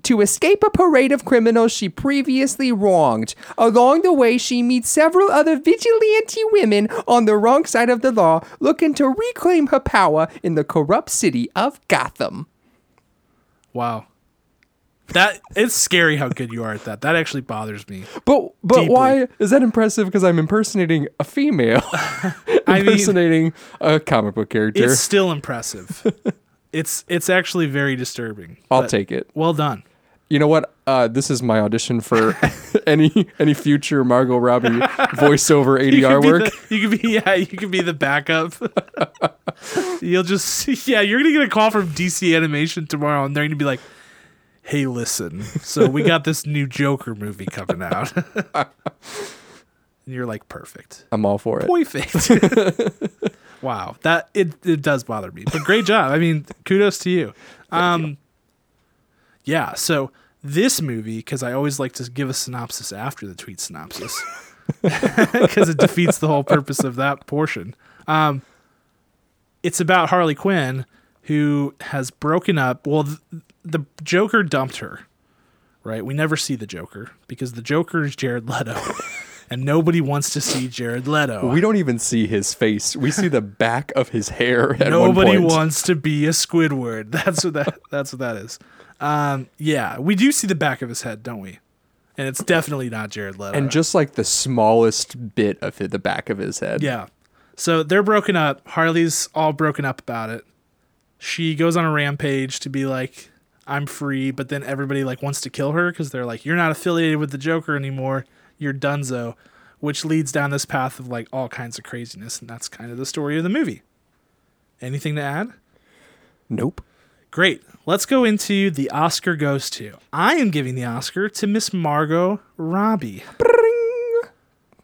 to escape a parade of criminals she previously wronged. Along the way, she meets several other vigilante women on the wrong side of the law looking to reclaim her power in the corrupt city of Gotham. Wow. That it's scary how good you are at that. That actually bothers me. But but Deeply. why is that impressive? Because I'm impersonating a female, I mean, impersonating a comic book character. it's still impressive. it's it's actually very disturbing. I'll take it. Well done. You know what? Uh, this is my audition for any any future Margot Robbie voiceover ADR be work. the- you could be yeah. You could be the backup. You'll just yeah. You're gonna get a call from DC Animation tomorrow, and they're gonna be like, "Hey, listen. So we got this new Joker movie coming out." and you're like, "Perfect." I'm all for it. Perfect. wow, that it it does bother me, but great job. I mean, kudos to you. Um, yeah. So this movie, because I always like to give a synopsis after the tweet synopsis, because it defeats the whole purpose of that portion. Um, it's about Harley Quinn who has broken up. Well, th- the Joker dumped her. Right? We never see the Joker because the Joker is Jared Leto. And nobody wants to see Jared Leto. We don't even see his face. We see the back of his hair. Nobody wants to be a Squidward. That's what that. That's what that is. Um, yeah, we do see the back of his head, don't we? And it's definitely not Jared Leto. And just like the smallest bit of the back of his head. yeah, so they're broken up. Harley's all broken up about it. She goes on a rampage to be like, "I'm free," but then everybody like wants to kill her because they're like, "You're not affiliated with the Joker anymore. You're Dunzo," which leads down this path of like all kinds of craziness, and that's kind of the story of the movie. Anything to add? Nope. Great. Let's go into the Oscar goes to. I am giving the Oscar to Miss Margot Robbie.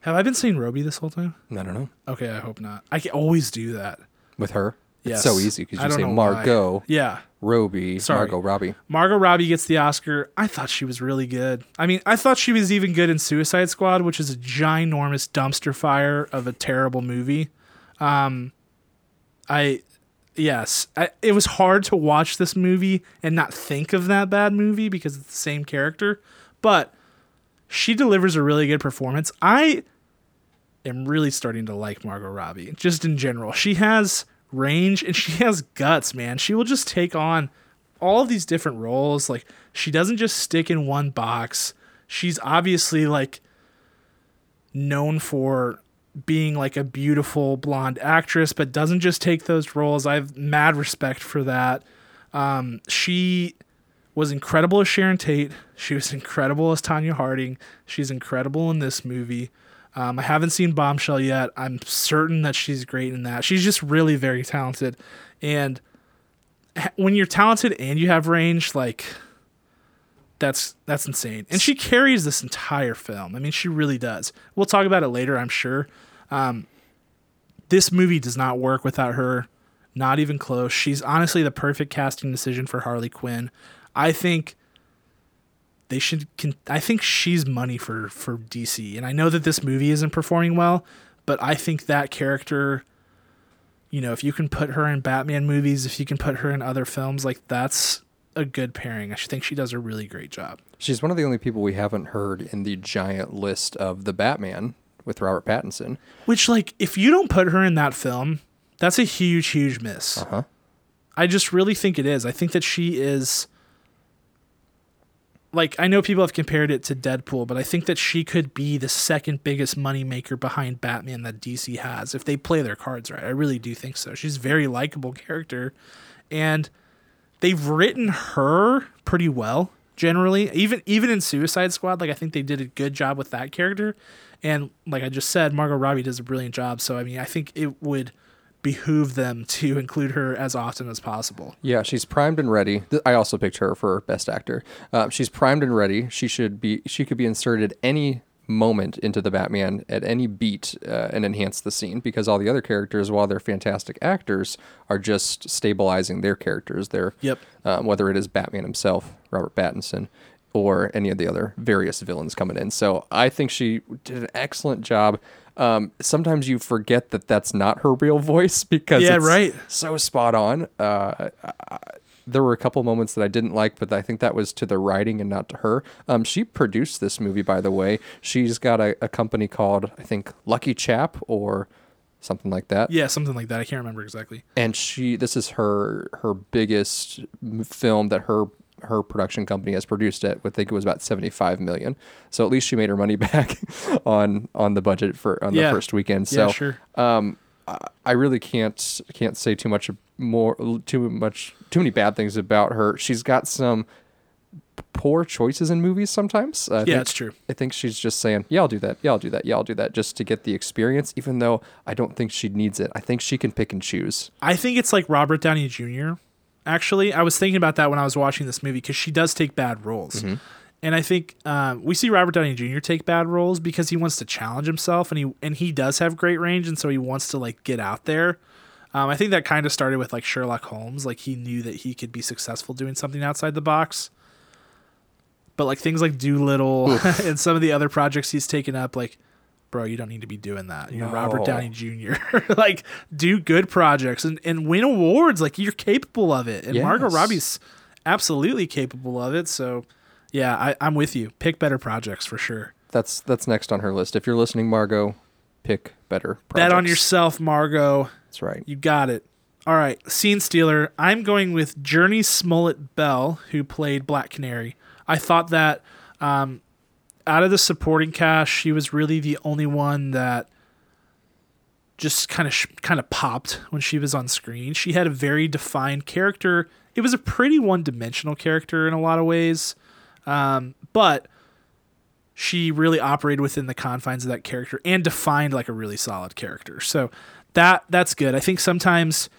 Have I been saying Robbie this whole time? I don't know. Okay, I hope not. I can always do that. With her, Yes. it's so easy because you say know why. Margot Yeah. Robbie, Sorry. Margot Robbie. Margot Robbie gets the Oscar. I thought she was really good. I mean, I thought she was even good in Suicide Squad, which is a ginormous dumpster fire of a terrible movie. Um, I, yes, I, it was hard to watch this movie and not think of that bad movie because it's the same character, but she delivers a really good performance. I am really starting to like Margot Robbie just in general. She has range and she has guts, man. She will just take on all of these different roles. Like she doesn't just stick in one box. She's obviously like known for being like a beautiful blonde actress, but doesn't just take those roles. I have mad respect for that. Um, she was incredible as Sharon Tate. She was incredible as Tonya Harding. She's incredible in this movie. Um, I haven't seen Bombshell yet. I'm certain that she's great in that. She's just really very talented. And when you're talented and you have range, like that's that's insane. And she carries this entire film. I mean, she really does. We'll talk about it later, I'm sure. Um, this movie does not work without her. Not even close. She's honestly the perfect casting decision for Harley Quinn. I think they should. Con- I think she's money for for DC, and I know that this movie isn't performing well, but I think that character. You know, if you can put her in Batman movies, if you can put her in other films, like that's a good pairing. I think she does a really great job. She's one of the only people we haven't heard in the giant list of the Batman with Robert Pattinson. Which, like, if you don't put her in that film, that's a huge, huge miss. Uh-huh. I just really think it is. I think that she is. Like, I know people have compared it to Deadpool, but I think that she could be the second biggest moneymaker behind Batman that DC has if they play their cards right. I really do think so. She's a very likable character. And they've written her pretty well generally even even in suicide squad like i think they did a good job with that character and like i just said margot robbie does a brilliant job so i mean i think it would behoove them to include her as often as possible Yeah, she's primed and ready. I also picked her for best actor. Uh, she's primed and ready. She should be. She could be inserted any moment into the Batman at any beat uh, and enhance the scene because all the other characters, while they're fantastic actors, are just stabilizing their characters. They're Yep. um, whether it is Batman himself, Robert Pattinson, or any of the other various villains coming in. So I think she did an excellent job. Um, sometimes you forget that that's not her real voice because Yeah, it's right. so spot on. Uh, I- there were a couple moments that I didn't like, but I think that was to the writing and not to her. Um, she produced this movie, by the way. She's got a, a company called I think Lucky Chap or something like that. yeah something like that i can't remember exactly And she, this is her her biggest film that her her production company has produced it. I think it was about seventy five million. So at least she made her money back on on the budget for on Yeah. the first weekend. So yeah sure um, I- really can't can't say too much more too much too many bad things about her. She's got some poor choices in movies sometimes. I yeah think, it's true I think she's just saying, "Yeah, I'll do that. Yeah, I'll do that. Yeah, I'll do that," just to get the experience. Even though I don't think she needs it. I think she can pick and choose. I think it's like Robert Downey Jr. Actually, I was thinking about that when I was watching this movie because she does take bad roles, mm-hmm. And I think um, we see Robert Downey Jr. take bad roles because he wants to challenge himself, and he and he does have great range, and so he wants to like get out there. Um, I think that kind of started with like Sherlock Holmes, like he knew that he could be successful doing something outside the box. But like things like Dolittle and some of the other projects he's taken up, like bro, you don't need to be doing that. You're Robert Downey Jr. like, do good projects and, and win awards. Like, you're capable of it. And Margot Robbie's absolutely capable of it. So, yeah, I, I'm with you. Pick better projects for sure. That's that's next on her list. If you're listening, Margot, pick better. Bet on yourself, Margot. That's right. You got it. All right, scene stealer. I'm going with Jurnee Smollett Bell, who played Black Canary. I thought that um, out of the supporting cast, she was really the only one that just kind of sh- kind of popped when she was on screen. She had a very defined character. It was a pretty one-dimensional character in a lot of ways, um, but she really operated within the confines of that character and defined like a really solid character. So that that's good. I think sometimes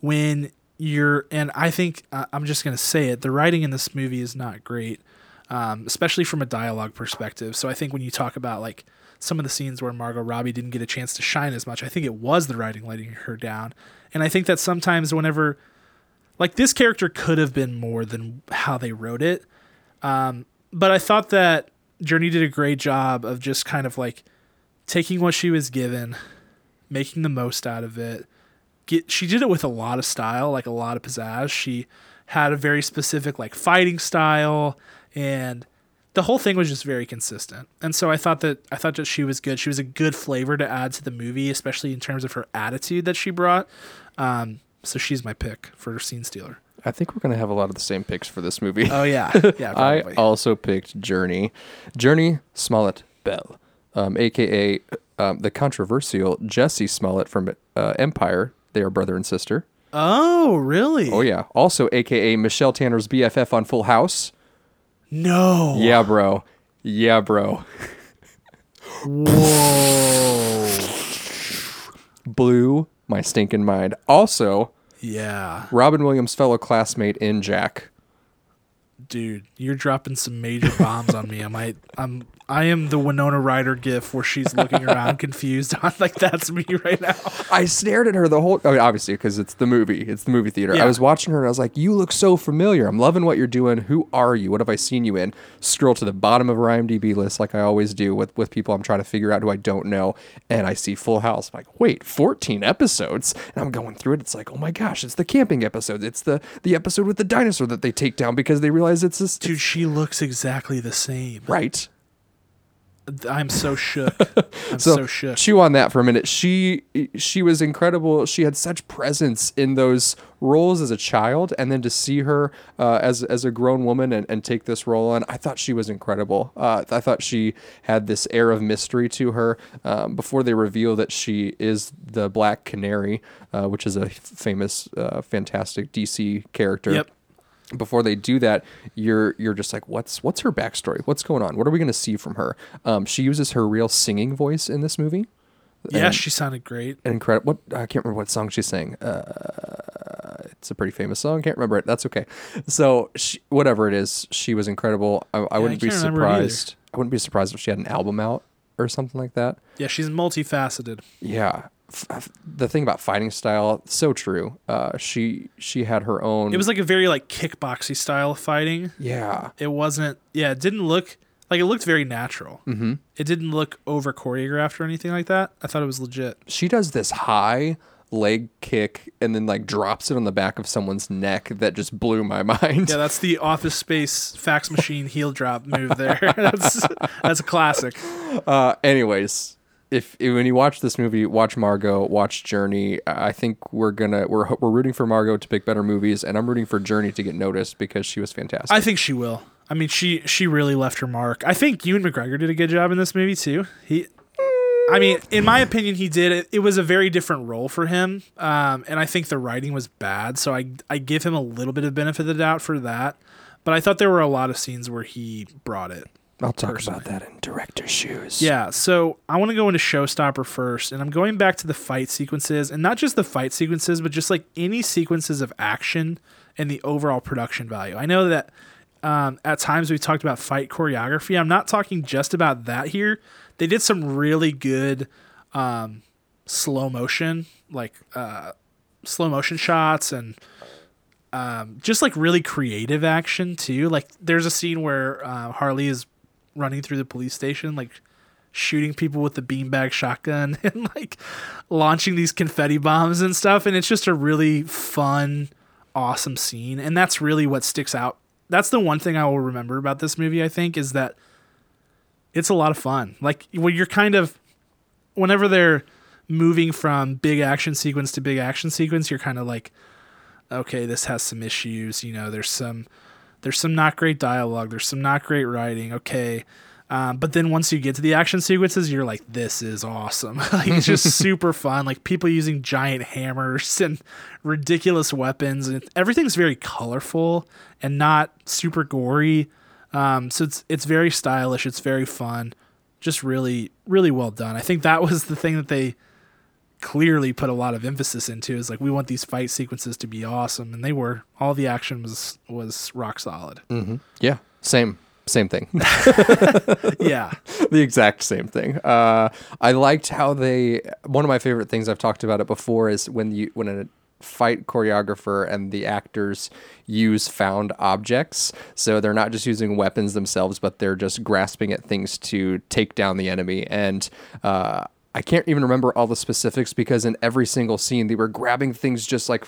when you're and I think uh, I'm just gonna say it, the writing in this movie is not great, um, especially from a dialogue perspective. So I think when you talk about like some of the scenes where Margot Robbie didn't get a chance to shine as much, I think it was the writing letting her down. And I think that sometimes whenever like this character could have been more than how they wrote it. Um, but I thought that Jurnee did a great job of just kind of like taking what she was given, making the most out of it. Get she did it with a lot of style, like a lot of pizzazz. She had a very specific like fighting style and the whole thing was just very consistent. And so I thought that I thought that she was good. She was a good flavor to add to the movie, especially in terms of her attitude that she brought. Um, so she's my pick for scene stealer. I think we're gonna have a lot of the same picks for this movie. Oh yeah, yeah. I Probably. also picked Jurnee, Jurnee Smollett Bell, um, aka um, the controversial Jussie Smollett from uh, Empire. They are brother and sister. Oh, really? Oh yeah. Also, AKA Michelle Tanner's BFF on Full House. No. Yeah, bro. Yeah, bro. Whoa. Blew my stinking mind. Also, yeah. Robin Williams' fellow classmate in Jack. Dude, you're dropping some major bombs on me. I might I'm I am the Winona Ryder gif where she's looking around confused I'm like that's me right now. I stared at her the whole. I mean, obviously, because it's the movie. It's the movie theater. Yeah. I was watching her and I was like, "You look so familiar. I'm loving what you're doing. Who are you? What have I seen you in?" Scroll to the bottom of her IMDb list, like I always do with with people I'm trying to figure out who I don't know, and I see Full House. I'm like, wait, 14 episodes, and I'm going through it. It's like, oh my gosh, it's the camping episode. It's the the episode with the dinosaur that they take down because they realize it's this. Dude, she looks exactly the same. right. I'm so shook. I'm So, so, shook. chew on that for a minute. She she was incredible. She had such presence in those roles as a child, and then to see her uh, as as a grown woman and, and take this role on, I thought she was incredible. Uh, I thought she had this air of mystery to her um, before they reveal that she is the Black Canary, uh, which is a famous, uh, fantastic DC character Yep. Before they do that, you're you're just like, what's what's her backstory? What's going on? What are we going to see from her? Um, she uses her real singing voice in this movie. Yeah, And- she sounded great. incredible. What I can't remember what song she sang. Uh, it's a pretty famous song. Can't remember it. That's okay. So she, whatever it is, she was incredible. I, I wouldn't be can't remember it either. surprised. I wouldn't be surprised if she had an album out or something like that. Yeah, she's multifaceted. Yeah. The thing about fighting style, so true. Uh, she she had her own. It was like a very like kickboxy style of fighting. yeah. It wasn't. Yeah, it didn't look like it looked very natural. Mm-hmm. It didn't look over choreographed or anything like that. I thought it was legit. she does this high leg kick and then like drops it on the back of someone's neck that just blew my mind. Yeah, that's the Office Space fax machine heel drop move there. that's that's a classic. Uh, anyways, if, when you watch this movie, watch Margot, watch Jurnee. I I think we're gonna we're we're rooting for Margot to pick better movies, and I'm rooting for Jurnee to get noticed because she was fantastic. I think she will. I mean, she she really left her mark. I think Ewan McGregor did a good job in this movie too. He, I mean, in my opinion, he did. It, it was a very different role for him, um, and I think the writing was bad. So I I give him a little bit of benefit of the doubt for that. But I thought there were a lot of scenes where he brought it. I'll talk personally. about that in director's shoes. Yeah, so I want to go into Showstopper first, and I'm going back to the fight sequences, and not just the fight sequences, but just like any sequences of action and the overall production value. I know that um, at times we've talked about fight choreography. I'm not talking just about that here. They did some really good um, slow motion, like uh, slow motion shots and um, just like really creative action too. Like there's a scene where uh, Harley is running through the police station, like shooting people with the beanbag shotgun and like launching these confetti bombs and stuff. And it's just a really fun, awesome scene. And that's really what sticks out. That's the one thing I will remember about this movie, I think, is that it's a lot of fun. Like when you're kind of whenever they're moving from big action sequence to big action sequence, you're kind of like, okay, this has some issues. You know, there's some there's some not great dialogue. There's some not great writing. Okay. Um, but then once you get to the action sequences, you're like, this is awesome. like, it's just super fun. Like people using giant hammers and ridiculous weapons, and everything's very colorful and not super gory. Um, so it's it's very stylish. It's very fun. Just really really well done. I think that was the thing that they clearly put a lot of emphasis into is like we want these fight sequences to be awesome and they were all the action was was rock solid mm-hmm. yeah, same same thing. yeah the exact same thing. Uh, I liked how they. One of my favorite things I've talked about it before is when you when a fight choreographer and the actors use found objects. So they're not just using weapons themselves, but they're just grasping at things to take down the enemy. And uh, I can't even remember all the specifics because in every single scene they were grabbing things just like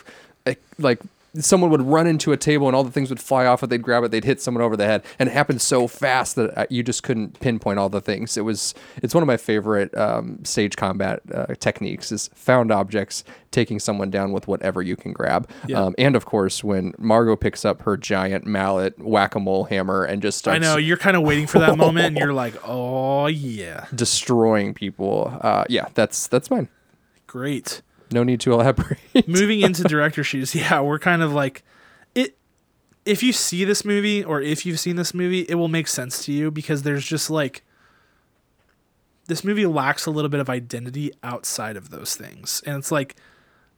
like someone would run into a table and all the things would fly off and they'd grab it they'd hit someone over the head. And it happened so fast that uh, you just couldn't pinpoint all the things. It was it's one of my favorite um, stage combat uh, techniques is found objects taking someone down with whatever you can grab. Yeah. um, and of course when margot picks up her giant mallet whack-a-mole hammer and just starts I know you're kind of waiting for that moment, and you're like, "Oh yeah, destroying people. Uh, yeah that's that's mine. Great." No need to elaborate Moving into director shoes, yeah, we're kind of like it. If you see this movie, or if you've seen this movie, it will make sense to you because there's just like this movie lacks a little bit of identity outside of those things, and it's like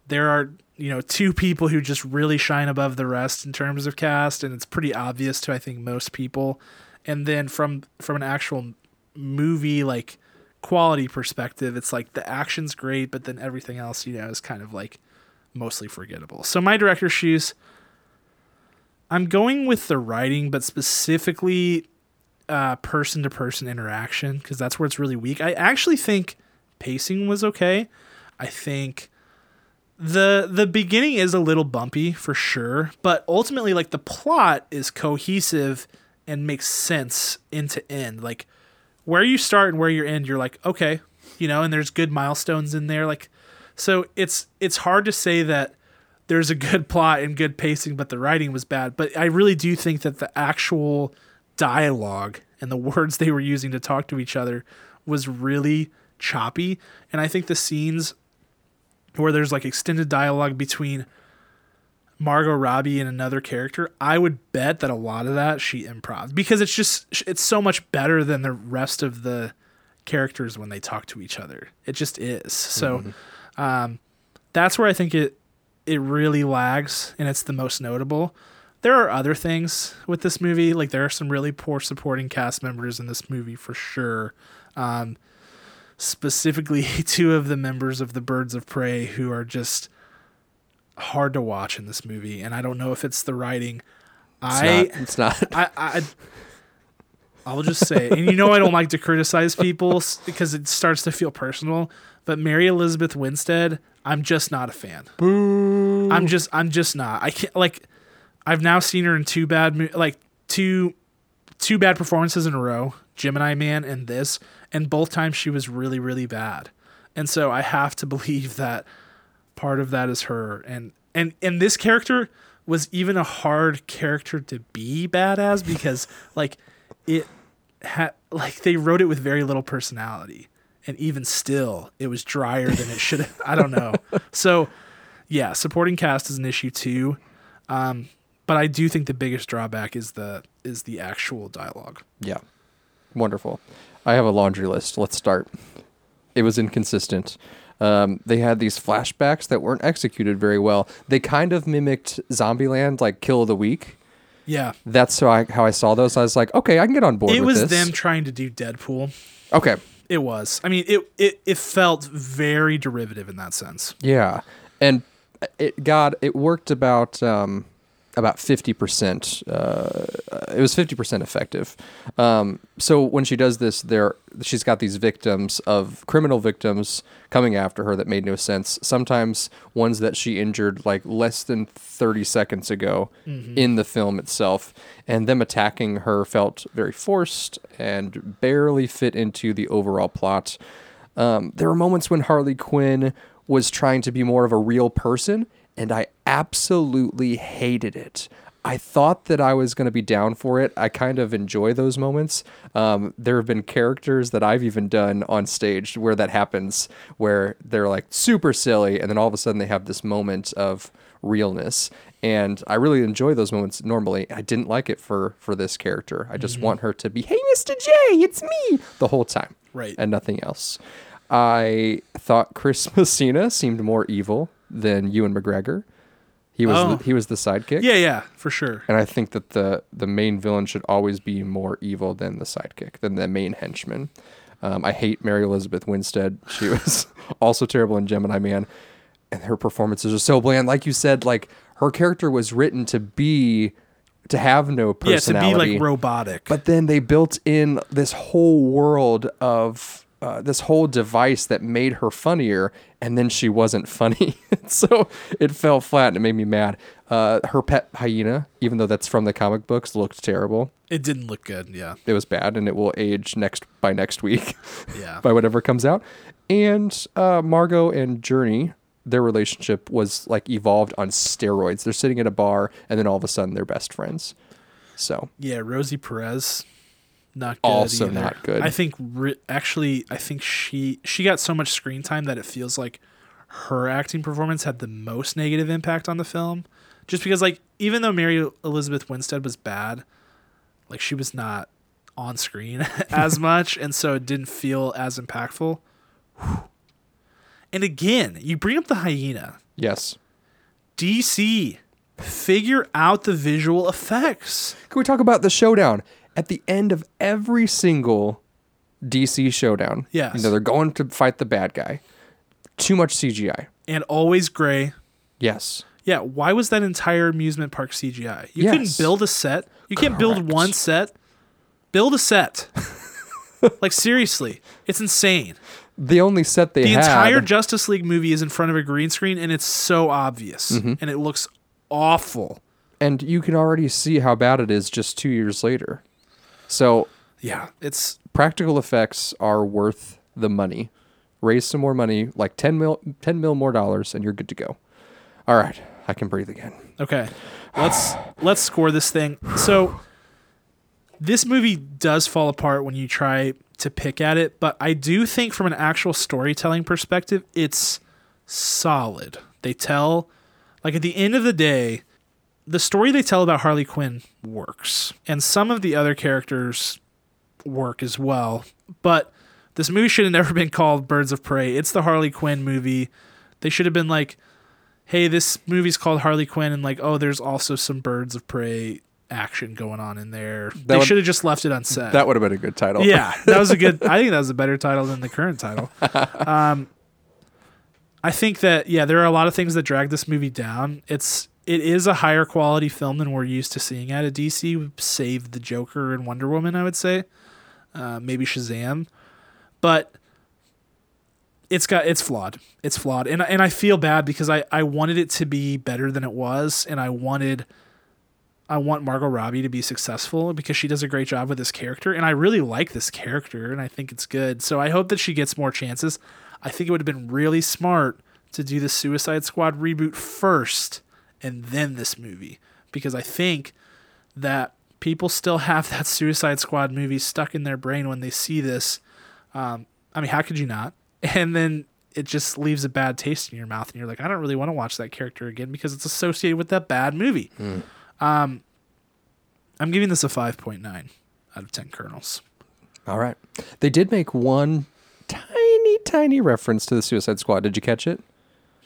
there are you know two people who just really shine above the rest in terms of cast, and it's pretty obvious to I think most people. And then from from an actual movie like quality perspective, it's like the action's great, but then everything else, you know, is kind of like mostly forgettable. So my director's shoes, I'm going with the writing, but specifically uh, person to person interaction because that's where it's really weak. I actually think pacing was okay. I think the the beginning is a little bumpy for sure, but ultimately like the plot is cohesive and makes sense end to end. Like where you start and where you end, you're like, okay, you know, and there's good milestones in there. Like so it's it's hard to say that there's a good plot and good pacing, but the writing was bad. But I really do think that the actual dialogue and the words they were using to talk to each other was really choppy. And I think the scenes where there's like extended dialogue between Margot Robbie and another character, I would bet that a lot of that she improv because it's just it's so much better than the rest of the characters when they talk to each other. It just is. So um, that's where I think it it really lags and it's the most notable. There are other things with this movie, like there are some really poor supporting cast members in this movie for sure. Um, specifically, two of the members of the Birds of Prey who are just hard to watch in this movie, and I don't know if it's the writing. it's I not, it's not I, I I'll just say, and you know I don't like to criticize people because it starts to feel personal. But Mary Elizabeth Winstead, I'm just not a fan. Boo. I'm just I'm just not. I can't like. I've now seen her in two bad like two two bad performances in a row, Gemini Man and this, and both times she was really really bad. And so I have to believe that part of that is her and and and this character was even a hard character to be bad as because like it had like they wrote it with very little personality and even still it was drier than it should have i don't know so yeah supporting cast is an issue too um but i do think the biggest drawback is the is the actual dialogue Yeah. Wonderful. I have a laundry list. Let's start. It was inconsistent. Um, they had these flashbacks that weren't executed very well. They kind of mimicked Zombieland, like Kill of the Week. yeah That's how I, how I saw those. I was like, okay, I can get on board it with was this. them trying to do deadpool Okay. it was i mean it, it it felt very derivative in that sense Yeah, and it got it worked about um, about fifty percent. Uh, it was fifty percent effective. Um, so when she does this, there she's got these victims of criminal victims coming after her that made no sense. Sometimes ones that she injured like less than thirty seconds ago in the film itself, and them attacking her felt very forced and barely fit into the overall plot. Um, there were moments when Harley Quinn was trying to be more of a real person, and I absolutely hated it. I thought that I was going to be down for it. I kind of enjoy those moments. Um, there have been characters that I've even done on stage where that happens, where they're like super silly, and then all of a sudden they have this moment of realness. And I really enjoy those moments normally. I didn't like it for for this character. I just want her to be, "Hey, Mr. J, it's me," the whole time Right. and nothing else. I thought Chris Messina seemed more evil than Ewan McGregor. He was Oh. the, he was the sidekick. yeah yeah for sure And I think that the the main villain should always be more evil than the sidekick, than the main henchman. Um, I hate Mary Elizabeth Winstead. She was also terrible in Gemini Man, and her performances are so bland. Like you said, like her character was written to be to have no personality. yeah to be like robotic But then they built in this whole world of uh, this whole device that made her funnier, and then she wasn't funny. so it fell flat and it made me mad. Uh, her pet hyena, even though that's from the comic books, looked terrible. It didn't look good. Yeah. It was bad, and it will age next by next week, Yeah. by whatever comes out. And uh, Margot and Jurnee, their relationship was like evolved on steroids. They're sitting at a bar, and then all of a sudden they're best friends. So Yeah, Rosie Perez, not good Also either. not good. I think ri- actually, I think she she got so much screen time that it feels like her acting performance had the most negative impact on the film. Just because, like, even though Mary Elizabeth Winstead was bad, like she was not on screen as much, and so it didn't feel as impactful. Whew. And again, you bring up the hyena. yes. DC, figure out the visual effects. Can we talk about the showdown at the end of every single DC showdown? Yes. You know, they're going to fight the bad guy. Too much CGI. And always gray. Yes. Yeah, why was that entire amusement park CGI? You Yes. couldn't build a set. You can't build one set. Build a set. like seriously, it's insane. The only set they The had. entire Justice League movie is in front of a green screen and it's so obvious Mm-hmm. and it looks awful. and you can already see how bad it is just two years later. So Yeah, it's practical effects are worth the money. Raise some more money, like 10 mil, 10 mil more dollars, and you're good to go. All right, I can breathe again. Okay. Let's let's score this thing. So this movie does fall apart when you try to pick at it, but I do think from an actual storytelling perspective, it's solid. They tell like at the end of the day, the story they tell about Harley Quinn works. And some of the other characters work as well. But this movie should have never been called Birds of Prey. It's the Harley Quinn movie. They should have been like hey, this movie's called Harley Quinn, and like, oh, there's also some Birds of Prey action going on in there. they would- should have just left it unsaid. That would have been a good title. yeah, that was a good. I think that was a better title than the current title. Um, I think that yeah, there are a lot of things that drag this movie down. It's it is a higher quality film than we're used to seeing at a DC. Save the Joker and Wonder Woman, I would say, uh, maybe Shazam, but it's got it's flawed. It's flawed, and and I feel bad because I I wanted it to be better than it was, and I wanted. I want Margot Robbie to be successful because she does a great job with this character, and I really like this character, and I think it's good. So I hope that she gets more chances. I think it would have been really smart to do the Suicide Squad reboot first and then this movie because I think that people still have that Suicide Squad movie stuck in their brain when they see this. Um, I mean, how could you not? And then it just leaves a bad taste in your mouth, and you're like, I don't really want to watch that character again because it's associated with that bad movie. Um, I'm giving this a 5.9 out of 10 kernels. All right. They did make one tiny, tiny reference to the Suicide Squad. Did you catch it?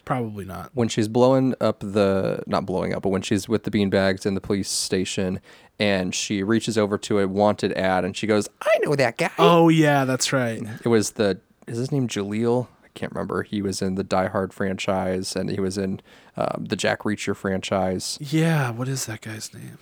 Probably not. When she's blowing up the, not blowing up, but when she's with the beanbags in the police station and she reaches over to a wanted ad and she goes, I know that guy. Oh, yeah, that's right. It was the, is his name Jaleel? I can't remember. He was in the Die Hard franchise and he was in um, the Jack Reacher franchise. Yeah, what is that guy's name?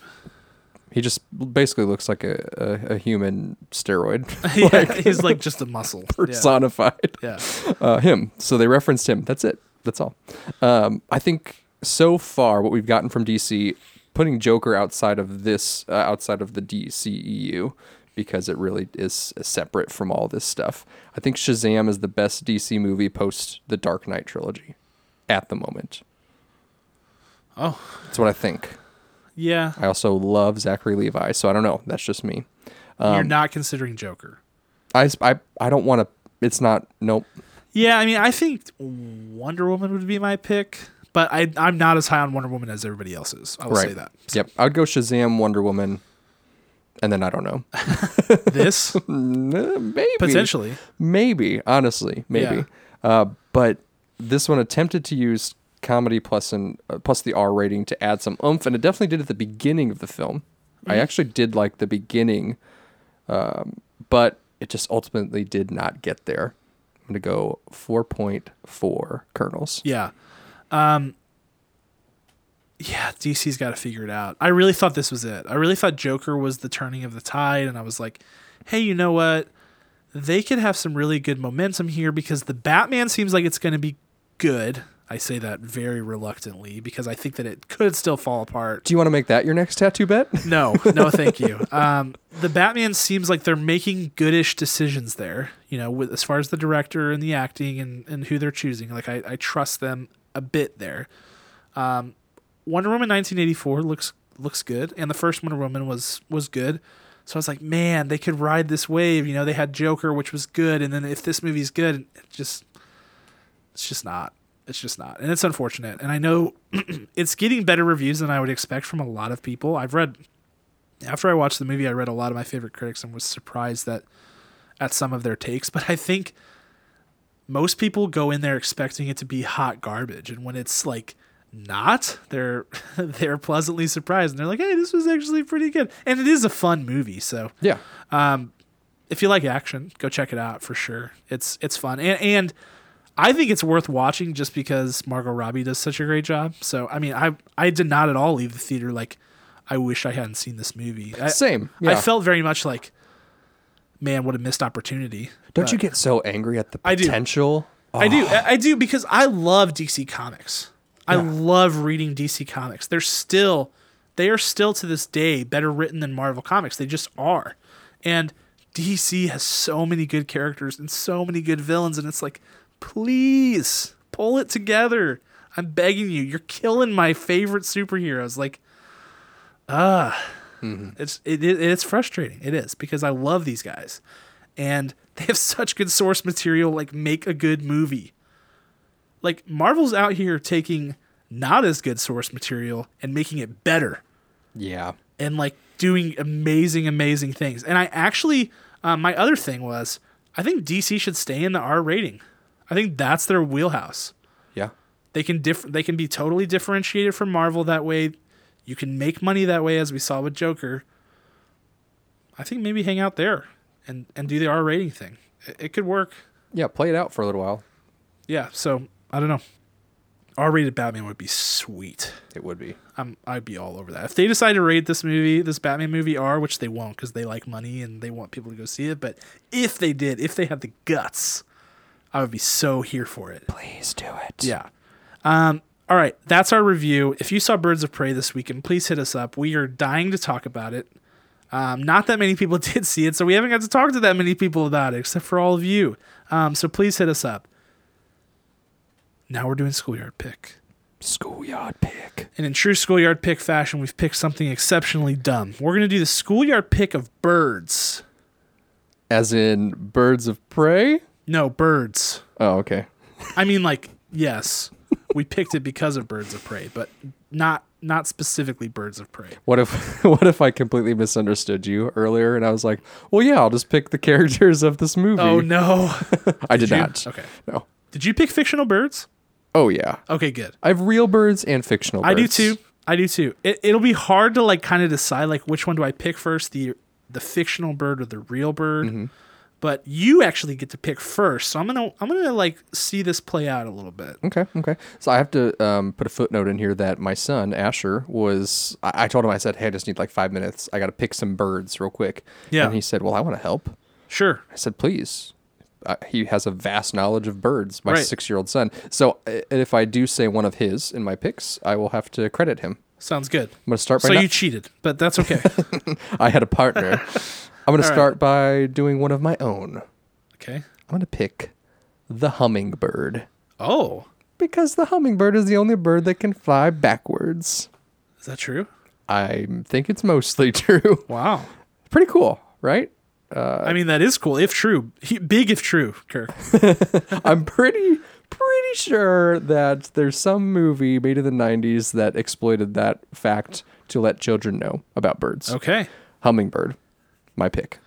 He just basically looks like a, a, a human steroid yeah, he's like just a muscle. Personified. yeah. uh, him. So they referenced him. That's it. That's all. Um, I think so far what we've gotten from DC, putting Joker outside of this, uh, outside of the DCEU, because it really is separate from all this stuff. I think Shazam is the best DC movie post the Dark Knight trilogy, at the moment. Oh, That's what I think. yeah. I also love Zachary Levi, so I don't know. That's just me. You're Um, not considering Joker. I, I, I don't want to. It's not. Nope. Yeah, I mean, I think Wonder Woman would be my pick, but I, I'm not as high on Wonder Woman as everybody else is. I will Right. say that. Yep. I'd go Shazam, Wonder Woman, and then I don't know. This, Mm, Maybe. potentially. Maybe. Honestly, maybe. Yeah. Uh, but this one attempted to use comedy plus and uh, plus the R rating to add some oomph, and it definitely did at the beginning of the film. I Mm-hmm. actually did like the beginning, um, but it just ultimately did not get there. I'm gonna go 4.4 kernels. Yeah. Um Yeah, DC's got to figure it out. I really thought this was it. I really thought Joker was the turning of the tide and I was like, "Hey, you know what? they could have some really good momentum here because the Batman seems like it's going to be good. I say that very reluctantly because I think that it could still fall apart. Do you want to make that your next tattoo bet? No, no, thank you. Um, the Batman seems like they're making goodish decisions there. You know, with as far as the director and the acting and, and who they're choosing. Like I, I trust them a bit there. Um, Wonder Woman 1984 looks looks good, and the first Wonder Woman was was good. So I was like, man, they could ride this wave. You know, they had Joker, which was good, and then if this movie's good, it just it's just not. It's just not, and it's unfortunate. And I know it's getting better reviews than I would expect from a lot of people. I've read after I watched the movie, I read a lot of my favorite critics and was surprised that at some of their takes. But I think most people go in there expecting it to be hot garbage, and when it's like not, they're they're pleasantly surprised and they're like, "Hey, this was actually pretty good." And it is a fun movie, so Yeah. um if you like action, go check it out for sure. It's it's fun and and I think it's worth watching just because Margot Robbie does such a great job. So I mean, I I did not at all leave the theater like I wish I hadn't seen this movie. I, Same. I felt very much like, man, what a missed opportunity. Don't But you get so angry at the I do. potential? I do. I I do because I love DC Comics. I love reading DC Comics. They're still, they are still to this day better written than Marvel Comics. They just are. And DC has so many good characters and so many good villains. And it's like, please pull it together. I'm begging you. You're killing my favorite superheroes. Like, ah, it's it, it, it's frustrating. It is because I love these guys, and they have such good source material. Like, make a good movie. Like Marvel's out here taking not as good source material and making it better Yeah. and like doing amazing, amazing things. And I actually, um, my other thing was, I think DC should stay in the R rating. I think that's their wheelhouse. Yeah. They can diff- They can be totally differentiated from Marvel that way. You can make money that way, as we saw with Joker. I think maybe hang out there and and do the R rating thing. It, it could work. Yeah. Play it out for a little while. Yeah. So I don't know. R rated Batman would be sweet. It would be. I'm, I'd be all over that. If they decide to rate this movie, this Batman movie R, which they won't because they like money and they want people to go see it, but if they did, if they had the guts, I would be so here for it. Please do it. Yeah. Um, all right, that's our review. If you saw Birds of Prey this weekend, please hit us up. We are dying to talk about it. Um, not that many people did see it, so we haven't got to talk to that many people about it, except for all of you. Um, so please hit us up. Now we're doing schoolyard pick. Schoolyard pick. And in true schoolyard pick fashion, we've picked something exceptionally dumb. We're going to do the schoolyard pick of birds. As in birds of prey? No, birds. Oh, okay. I mean, like, yes, we picked it because of birds of prey, but not not specifically birds of prey. What if what if I completely misunderstood you earlier and I was like, well, yeah, I'll just pick the characters of this movie. Oh no! I did, you? not. Okay. No. Did you pick fictional birds? Oh yeah. Okay, good. I have real birds and fictional birds. I do too. I do too. It, it'll be hard to like kind of decide like which one do I pick first, the the fictional bird or the real bird. Mm-hmm. But you actually get to pick first, so I'm gonna I'm gonna like see this play out a little bit. Okay, okay. So I have to um, put a footnote in here that my son Asher was. I, I told him I said, "Hey, I just need like five minutes. I got to pick some birds real quick." Yeah. And he said, "Well, I want to help." Sure. I said, "Please." Uh, he has a vast knowledge of birds. My Right. six-year-old son. So uh, if I do say one of his in my picks, I will have to credit him. Sounds good. I'm gonna start by. So not- you cheated, but that's okay. I had a partner. I'm gonna right. start by doing one of my own. okay. I'm gonna pick the hummingbird Oh, because the hummingbird is the only bird that can fly backwards. is that true? I think it's mostly true. Wow. Pretty cool, right? Uh, I mean, that is cool if true. He, big if true, Kirk. I'm pretty pretty sure that there's some movie made in the 90s that exploited that fact to let children know about birds. Okay. Hummingbird, my pick.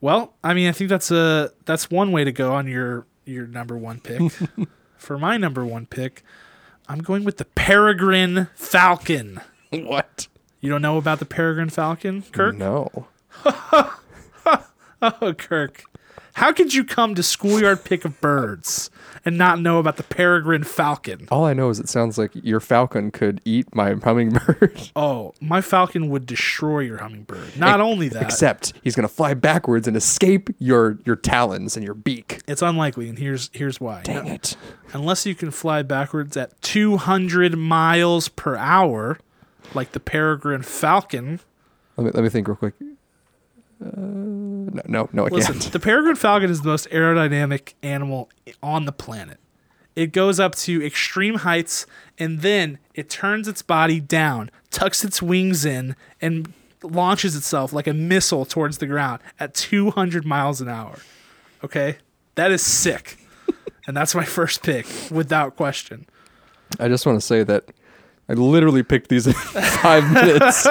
Well, I mean, I think that's a that's one way to go on your your number one pick. For my number one pick, I'm going with the peregrine falcon. What? You don't know about the peregrine falcon, Kirk? No. Oh, Kirk. How could you come to schoolyard pick of birds and not know about the peregrine falcon? All I know is it sounds like your falcon could eat my hummingbird. Oh, my falcon would destroy your hummingbird. Not only that, Except he's gonna fly backwards and escape your your talons and your beak. it's unlikely, and here's here's why. Dang it. Unless you can fly backwards at 200 miles per hour, like the peregrine falcon. Let me let me think real quick. Uh, no, no, no, Listen, can't. the peregrine falcon is the most aerodynamic animal on the planet. It goes up to extreme heights and then it turns its body down, tucks its wings in, and launches itself like a missile towards the ground at 200 miles an hour. Okay? That is sick. and that's my first pick, without question. I just want to say that I literally picked these in five minutes.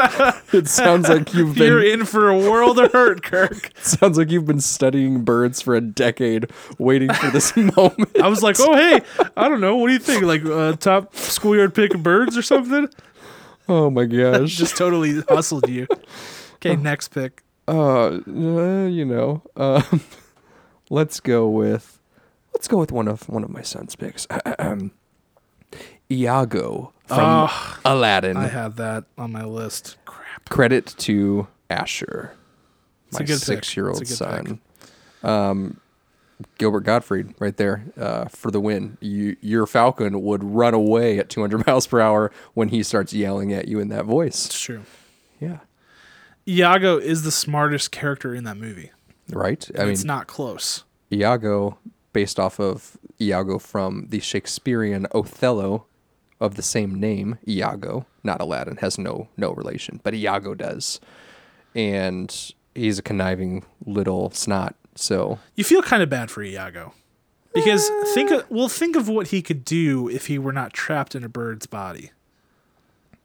It sounds like you've been. You're in for a world of hurt, Kirk. sounds like you've been studying birds for a decade, waiting for this moment. I was like, oh, hey, I don't know. What do you think? Like, uh, top schoolyard pick of birds or something? Oh my gosh. Just totally hustled you. Okay, next pick. uh, uh, you know, um, let's go with let's go with one of one of my son's picks. Iago from Oh, Aladdin. I have that on my list. Crap. Credit to Asher, It's my a good pick. six-year-old It's a good son. Um, Gilbert Gottfried, right there, uh, for the win. You, your Falcon would run away at 200 miles per hour when he starts yelling at you in that voice. It's true. Yeah, Iago is the smartest character in that movie. right. I mean, it's not close. Iago, based off of Iago from the Shakespearean Othello of the same name, Iago, not Aladdin, has no no relation, but Iago does. And he's a conniving little snot. So You feel kind of bad for Iago. Because think of, well think of what he could do if he were not trapped in a bird's body.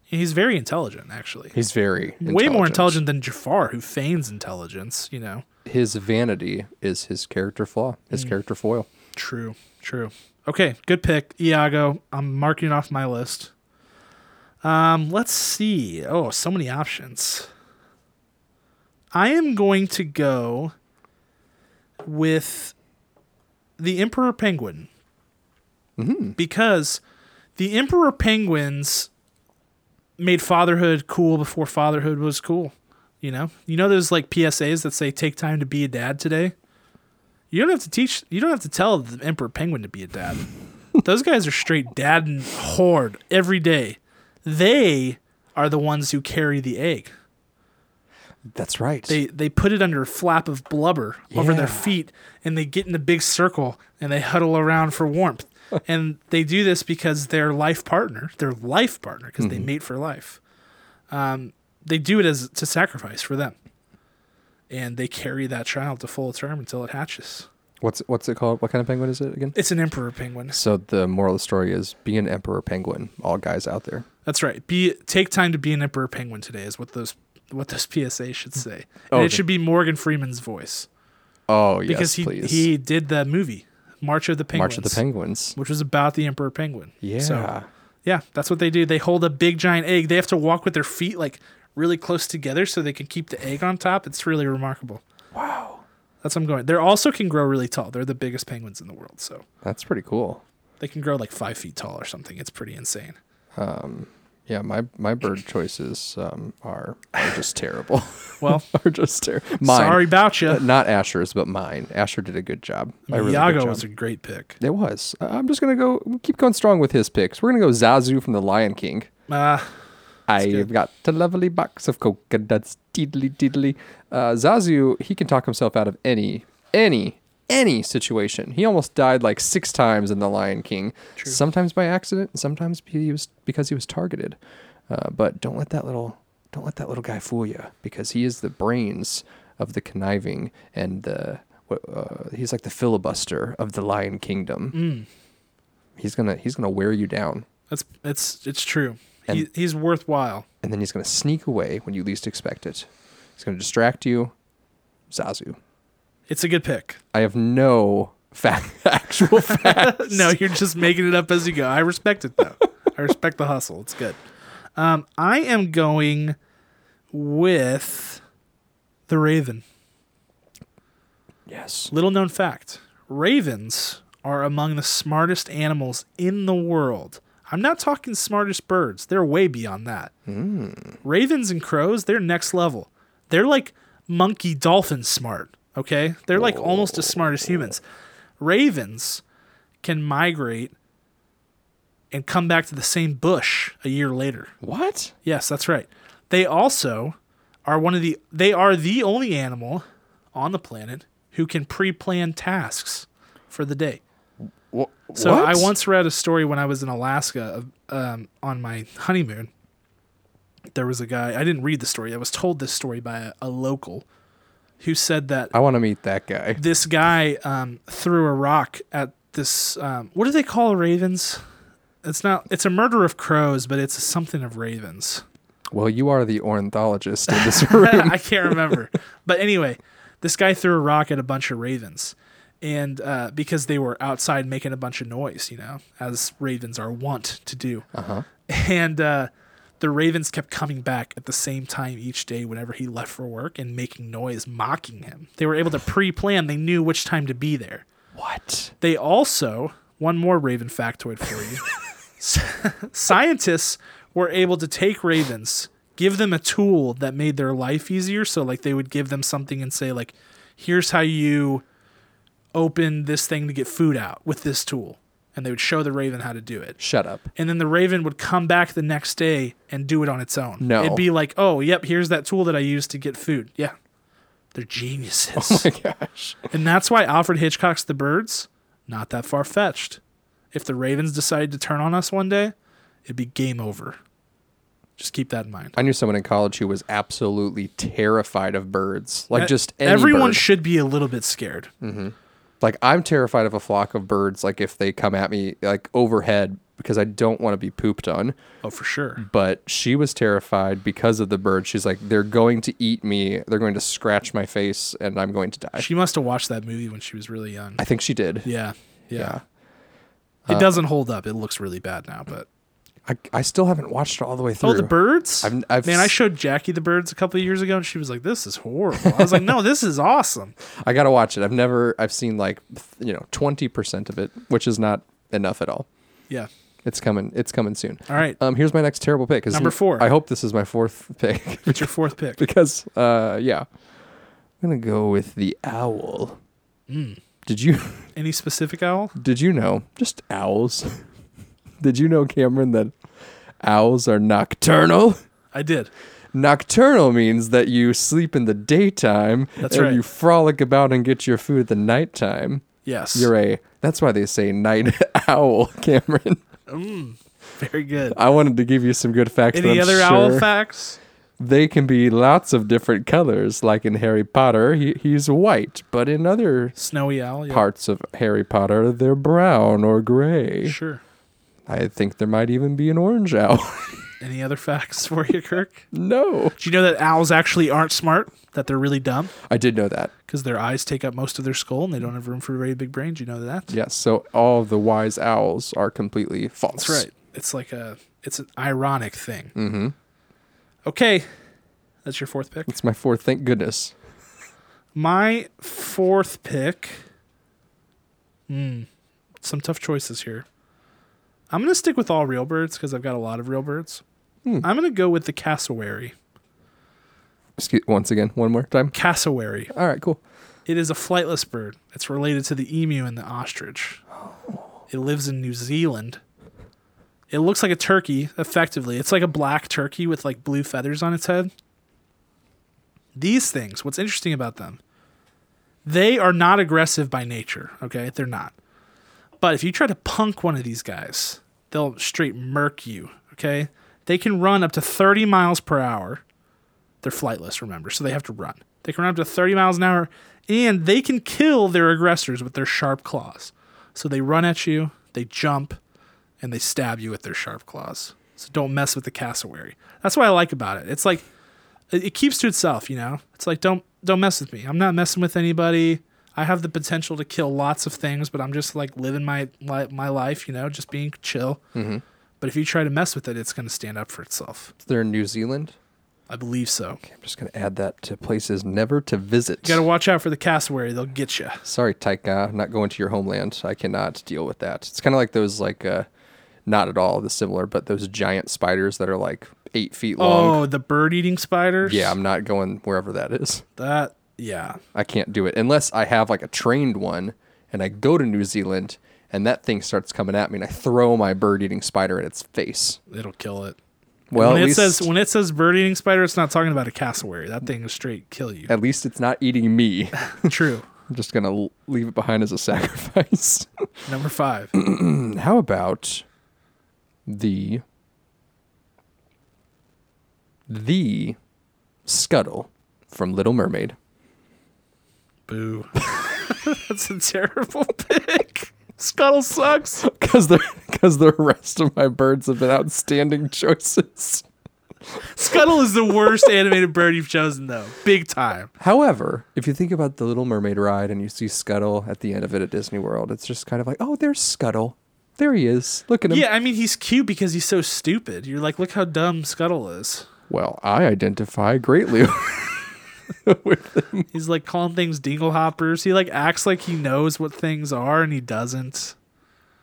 He's very intelligent, actually. he's very Way more intelligent than Jafar, who feigns intelligence, you know. His vanity is his character flaw, his character foil. True, true. Okay, good pick, Iago. I'm marking off my list. Um, let's see. Oh, so many options. I am going to go with the Emperor Penguin. Because the Emperor Penguins made fatherhood cool before fatherhood was cool. You know? You know those like PSAs that say take time to be a dad today? You don't have to teach. You don't have to tell the emperor penguin to be a dad. Those guys are straight dad and horde every day. They are the ones who carry the egg. That's right. They they put it under a flap of blubber over their feet, and they get in a big circle and they huddle around for warmth. and they do this because their life partner, their life partner, because they mate for life. Um, they do it as to sacrifice for them, and they carry that child to full term until it hatches. what's what's it called? What kind of penguin is it again? It's an emperor penguin. So the moral of the story is be an emperor penguin, all guys out there. That's right. Be take time to be an emperor penguin today is what those what those PSA should say. And oh, Okay. it should be Morgan Freeman's voice Oh yes, because he please. he did the movie March of the Penguins, March of the Penguins. which was about the emperor penguin. Yeah. So, yeah, that's what they do. They hold a big giant egg. They have to walk with their feet like really close together so they can keep the egg on top. It's really remarkable. wow. That's what I'm going. They also can grow really tall. They're the biggest penguins in the world, so That's pretty cool. they can grow like five feet tall or something. It's pretty insane. Um, Yeah, my my bird choices um, are are just terrible. Well, are just terrible. Sorry about you. Uh, not Asher's, but mine. Asher did a good job. A really job. was a great pick. It was. I- I'm just gonna go keep going strong with his picks. We're gonna go Zazu from the Lion King. Uh, I've got a lovely box of coconuts, diddly diddly. Uh, Zazu, he can talk himself out of any, any, any situation. He almost died like six times in The Lion King. Sometimes by accident, and sometimes he was because he was targeted. Uh, but don't let that little, don't let that little guy fool you, because he is the brains of the conniving and the uh, he's like the filibuster of the Lion Kingdom. mm, He's gonna, he's gonna wear you down. that's it's it's true. And- he, he's worthwhile. and then he's going to sneak away when you least expect it. He's going to distract you. Zazu. It's a good pick. I have no fact, actual fact. no, you're just making it up as you go. I respect it though. I respect the hustle. It's good. Um, I am going with the Raven. Yes. Little known fact ravens are among the smartest animals in the world. I'm not talking smartest birds, they're way beyond that. Hmm. Ravens and crows, they're next level. They're like monkey dolphin smart, okay? They're like almost as smart as humans. Ravens can migrate and come back to the same bush a year later. What? Yes, that's right. They also are one of the they are the only animal on the planet who can pre-plan tasks for the day. So what? I once read a story when I was in Alaska um, on my honeymoon. There was a guy. I didn't read the story. I was told this story by a, a local who said that I want to meet that guy. this guy um, threw a rock at this. Um, what do they call ravens? It's not. It's a murder of crows, but it's something of ravens. Well, you are the ornithologist in this room. I can't remember. but anyway, this guy threw a rock at a bunch of ravens. And uh, because they were outside making a bunch of noise, you know, as ravens are wont to do. Uh-huh. And uh, the ravens kept coming back at the same time each day whenever he left for work and making noise, mocking him. They were able to pre plan, they knew which time to be there. what? They also, one more raven factoid for you. Scientists were able to take ravens, give them a tool that made their life easier. So, like, they would give them something and say, like, here's how you open this thing to get food out with this tool. And they would show the raven how to do it. Shut up. And then the raven would come back the next day and do it on its own. No. It'd be like, oh, yep, here's that tool that I used to get food. Yeah. They're geniuses. Oh my gosh. And that's why Alfred Hitchcock's The Birds, not that far fetched. If the Ravens decided to turn on us one day, it'd be game over. Just keep that in mind. I knew someone in college who was absolutely terrified of birds. Like just any everyone bird. should be a little bit scared. Mm-hmm. Like I'm terrified of a flock of birds. Like if they come at me like overhead because I don't want to be pooped on. Oh, for sure. But she was terrified because of the bird. She's like, they're going to eat me. They're going to scratch my face, and I'm going to die. She must have watched that movie when she was really young. I think she did. Yeah. Yeah. Yeah. It uh, doesn't hold up. It looks really bad now, but I, I still haven't watched it all the way through. Oh, the birds? I've- I've Man, I s- showed Jackie the birds a couple of years ago and she was like, This is horrible. I was like, No, this is awesome. I gotta watch it. I've never. I've seen like you know twenty percent of it, which is not enough at all. Yeah. It's coming. It's coming soon. All right. Um, here's my next terrible pick. 'cause Number four. I hope this is my fourth pick What's your fourth pick? because uh, yeah, I'm gonna go with the owl. Mm. Did you Any specific owl? did you know just owls? Did you know Cameron that owls are nocturnal? I did. Nocturnal means that you sleep in the daytime That's and right. you frolic about and get your food at the nighttime. Yes. You're a. That's why they say night owl, Cameron. Mm, very good. I wanted to give you some good facts. Any other owl facts? They can be lots of different colors. Like in Harry Potter, he, he's white, but in other Snowy owl. Yeah. parts of Harry Potter, they're brown or gray. Sure. I think there might even be an orange owl. Any other facts for you, Kirk? no, Do you know that owls actually aren't smart? That they're really dumb I did know that. because their eyes take up most of their skull and they don't have room for a very big brains. You know that? Yes. So all the wise owls are completely false. That's right. It's like a it's an ironic thing. Mm-hmm. Okay. That's your fourth pick. It's my fourth. Thank goodness. My fourth pick. Hmm. Some tough choices here. I'm gonna stick with all real birds because I've got a lot of real birds. Hmm. I'm gonna go with the cassowary. Excuse once again, one more time. Cassowary. All right, cool. It is a flightless bird. It's related to the emu and the ostrich. It lives in New Zealand. It looks like a turkey, effectively. It's like a black turkey with like blue feathers on its head. These things, what's interesting about them, they are not aggressive by nature, okay? They're not. But if you try to punk one of these guys, they'll straight murk you, okay? They can run up to 30 miles per hour. They're flightless, remember, so they have to run. They can run up to 30 miles an hour, and they can kill their aggressors with their sharp claws. So they run at you, they jump, and they stab you with their sharp claws. So don't mess with the cassowary. That's what I like about it. It's like it, keeps to itself, you know. It's like don't don't mess with me. I'm not messing with anybody. I have the potential to kill lots of things, but I'm just like living my my, my life, you know, just being chill. Mhm. But if you try to mess with it, it's going to stand up for itself. They're in New Zealand. I believe so. I'm just gonna add that to places never to visit. You got to watch out for the cassowary; they'll get you. Sorry, Taika, I'm not going to your homeland. I cannot deal with that. It's kind of like those like uh, not at all the similar, but those giant spiders that are like eight feet long. Oh, the bird-eating spiders. Yeah, I'm not going wherever that is. that. Yeah, I can't do it unless I have like a trained one and I go to New Zealand and that thing starts coming at me and I throw my bird eating spider in its face. it'll kill it. Well, when it least, says when it says bird-eating spider, it's not talking about a cassowary. That thing will straight kill you. at least it's not eating me. True. I'm just gonna leave it behind as a sacrifice. Number five. How about the the scuttle from Little Mermaid? Boo. That's a terrible pick. Scuttle sucks. Because the because the rest of my birds have been outstanding choices. Scuttle is the worst animated bird you've chosen, though. Big time. However, if you think about the Little Mermaid ride and you see Scuttle at the end of it at Disney World, it's just kind of like, oh, there's Scuttle. There he is. Look at him. Yeah, I mean, he's cute because he's so stupid. You're like, look how dumb Scuttle is. Well, I identify greatly. He's like calling things dingle hoppers. He like acts like he knows what things are and he doesn't.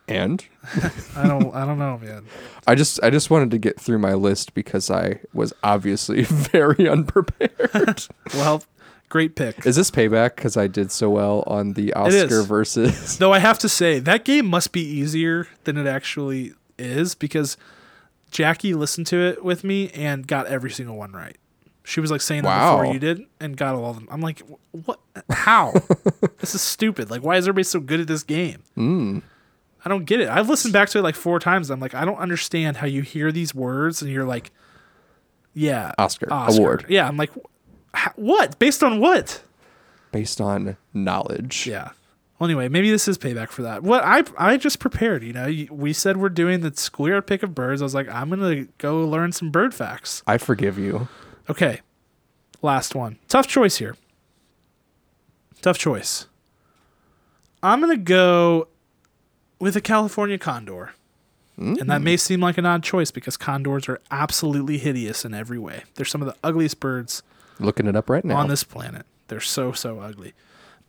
And I don't I don't know, man. I just I just wanted to get through my list because I was obviously very unprepared. Well, great pick. is this payback because I did so well on the Oscar versus? Though I have to say, that game must be easier than it actually is because Jackie listened to it with me and got every single one right. She was like saying Wow. before you did and got all of them. I'm like, what? How? this is stupid. Like, why is everybody so good at this game? Mm. I don't get it. I've listened back to it like four times. I'm like, I don't understand how you hear these words and you're like, yeah, Oscar, award Yeah, I'm like, what? Based on what? based on knowledge. Yeah. Well, anyway, maybe this is payback for that. What I I just prepared. You know, we said we're doing the schoolyard pick of birds. I was like, I'm gonna go learn some bird facts. I forgive you. Okay, last one. Tough choice here. Tough choice. I'm gonna go with a California condor. And that may mm. seem like an odd choice because condors are absolutely hideous in every way. They're some of the ugliest birds Looking it up right now. on this planet. They're so so ugly.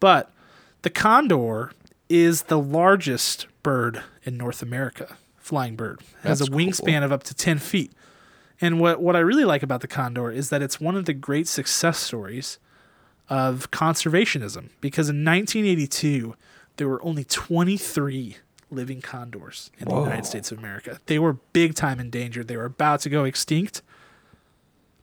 But the condor is the largest bird in North America, flying bird. It has That's a wingspan of up to 10 feet. And what, what I really like about the condor is that it's one of the great success stories of conservationism because in 1982 there were only 23 living condors in the United States of America. They were big time endangered. They were about to go extinct.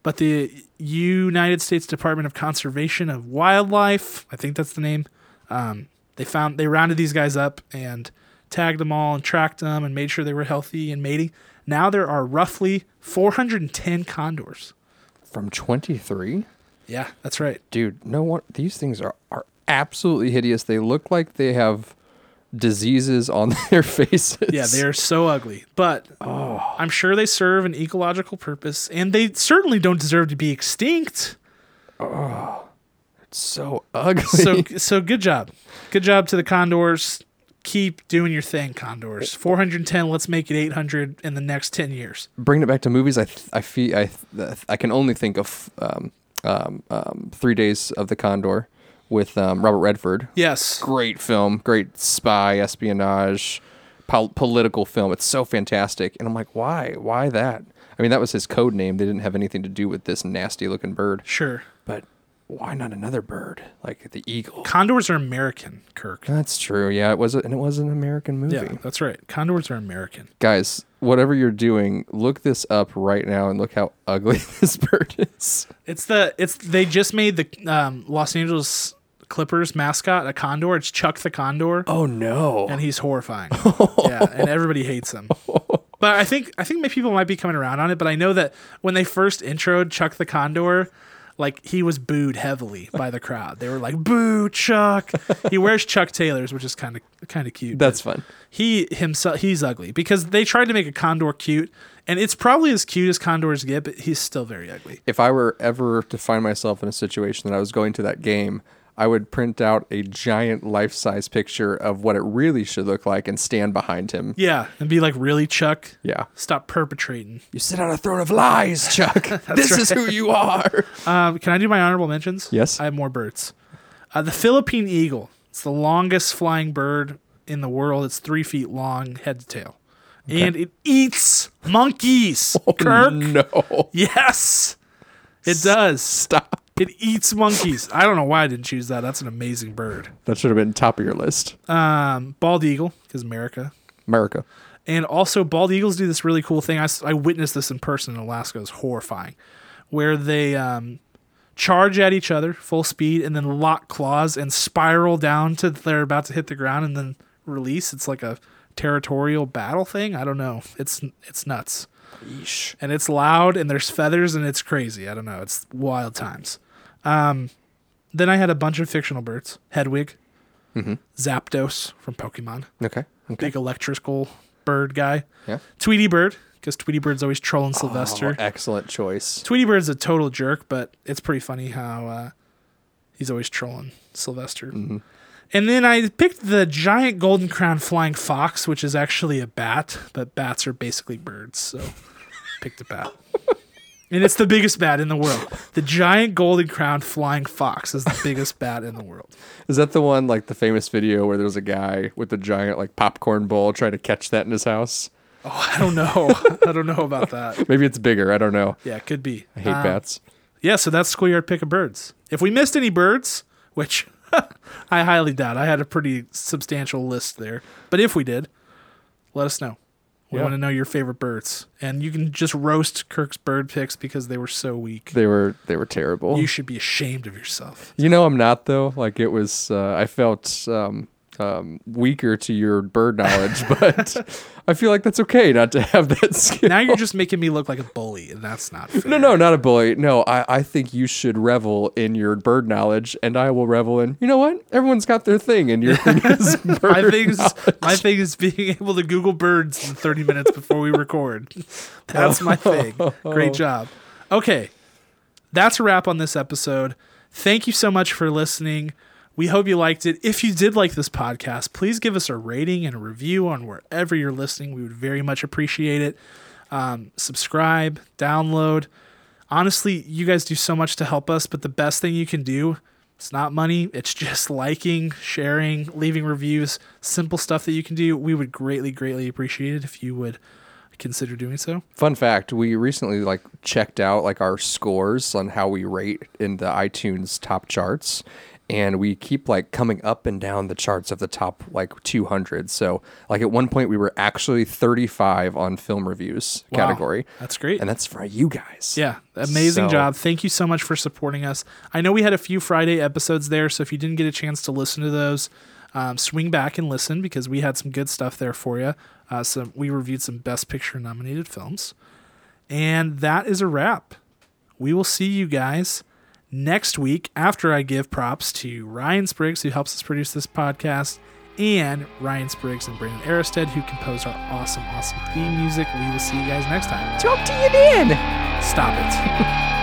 But the United States Department of Conservation of Wildlife, I think that's the name, um, they found they rounded these guys up and tagged them all and tracked them and made sure they were healthy and mating. Now there are roughly 410 condors. From 23? Yeah, that's right. Dude, no one these things are are absolutely hideous. They look like they have diseases on their faces. Yeah, they are so ugly. But oh. I'm sure they serve an ecological purpose and they certainly don't deserve to be extinct. Oh. It's so ugly. So so good job. Good job to the condors. Keep doing your thing, condors. 410, let's make it 800 in the next 10 years. bringing it back to movies, I th- I feel I th- I can only think of um, um, um, Three Days of the Condor with um, Robert Redford. Yes. Great film, great spy espionage, pol- political film. It's so fantastic, and I'm like, why? Why that? I mean, that was his code name. They didn't have anything to do with this nasty looking bird, Sure. but why not another bird like the eagle? Condors are American, Kirk. That's true. Yeah, it was, a, and it was an American movie. Yeah, that's right. Condors are American. Guys, whatever you're doing, look this up right now and look how ugly this bird is. It's the it's they just made the um, Los Angeles Clippers mascot a condor. It's Chuck the Condor, Oh no. and he's horrifying. yeah, and everybody hates him. But I think I think maybe people might be coming around on it. But I know that when they first introed Chuck the Condor, like he was booed heavily by the crowd. They were like, "Boo, Chuck!" he wears Chuck Taylors, which is kind of kind of cute. That's fun. he himself he's ugly because they tried to make a condor cute, and it's probably as cute as condors get, but he's still very ugly. If I were ever to find myself in a situation that I was going to that game, I would print out a giant life size picture of what it really should look like and stand behind him. Yeah, and be like, really, Chuck? Yeah. Stop perpetrating. You sit on a throne of lies, Chuck. this is who you are. Um, can I do my honorable mentions? Yes. I have more birds. Uh, the Philippine eagle. It's the longest flying bird in the world. It's three feet long, head to tail. And it eats monkeys. oh, Kirk. No. Yes, it does. Stop. It eats monkeys. I don't know why I didn't choose that. That's an amazing bird. That should have been top of your list. Um, bald eagle, because America. America. And also, bald eagles do this really cool thing. I, I witnessed this in person in Alaska. It's horrifying, where they um, charge at each other full speed and then lock claws and spiral down to they're about to hit the ground and then release. It's like a territorial battle thing. I don't know. It's it's nuts Yeesh. and it's loud and there's feathers and it's crazy. I don't know. It's wild times. Um, then I had a bunch of fictional birds: Hedwig, Zapdos from Pokemon, Okay. Okay. big electrical bird guy. Yeah. Tweety Bird, because Tweety Bird's always trolling Oh, Sylvester. excellent choice. Tweety Bird's a total jerk, but it's pretty funny how uh, he's always trolling Sylvester. Mm-hmm. And then I picked the giant golden crown flying fox, which is actually a bat, but bats are basically birds, so picked a bat. And it's the biggest bat in the world. The giant golden crown flying fox is the biggest bat in the world. Is that the one like the famous video where there's a guy with a giant like popcorn bowl trying to catch that in his house? Oh, I don't know. I don't know about that. Maybe it's bigger. I don't know. Yeah, it could be. I hate Um, bats. Yeah, so that's Schoolyard Pick of Birds. If we missed any birds, which I highly doubt, I had a pretty substantial list there. But if we did, let us know. We Yeah. want to know your favorite birds. And you can just roast Kirk's bird picks because they were so weak. They were they were terrible. You should be ashamed of yourself. You know, I'm not though. Like it was, uh, I felt um, um, weaker to your bird knowledge, but I feel like that's okay not to have that skill. Now you're just making me look like a bully, and that's not fair. no, no, not a bully. No, I, I think you should revel in your bird knowledge, and I will revel in. You know what? Everyone's got their thing, and your thing is bird My thing, is, knowledge. my thing is being able to Google birds in 30 minutes before we record. That's my thing. Great job. Okay, that's a wrap on this episode. Thank you so much for listening. We hope you liked it. If you did like this podcast, please give us a rating and a review on wherever you're listening. We would very much appreciate it. Um, subscribe, download. Honestly, you guys do so much to help us, but the best thing you can do it's not money. It's just liking, sharing, leaving reviews, simple stuff that you can do. We would greatly, greatly appreciate it if you would consider doing so. Fun fact: We recently like checked out like our scores on how we rate in the iTunes top charts, and we keep like coming up and down the charts of the top like 200. So like at one point we were actually 35 on film reviews Wow. category, That's great. and that's for you guys. Yeah, amazing So- job. Thank you so much for supporting us. I know we had a few Friday episodes there, so if you didn't get a chance to listen to those, um, swing back and listen because we had some good stuff there for you. Uh, so we reviewed some Best Picture nominated films. And that is a wrap. We will see you guys next week after I give props to Ryan Spriggs, who helps us produce this podcast, and Ryan Spriggs and Brandon Aristed, who composed our awesome, awesome theme music. We will see you guys next time. Talk to you then. Stop it.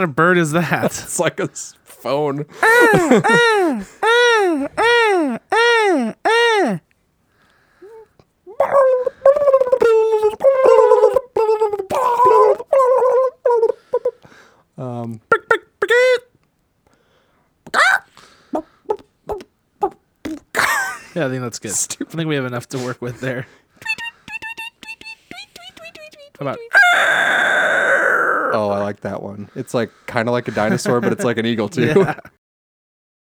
kind of bird is that? It's like a phone. um, Yeah, I think that's good. I think we have enough to work with there. How about oh, I like that one. It's like kind of like a dinosaur, but it's like an eagle too. Yeah.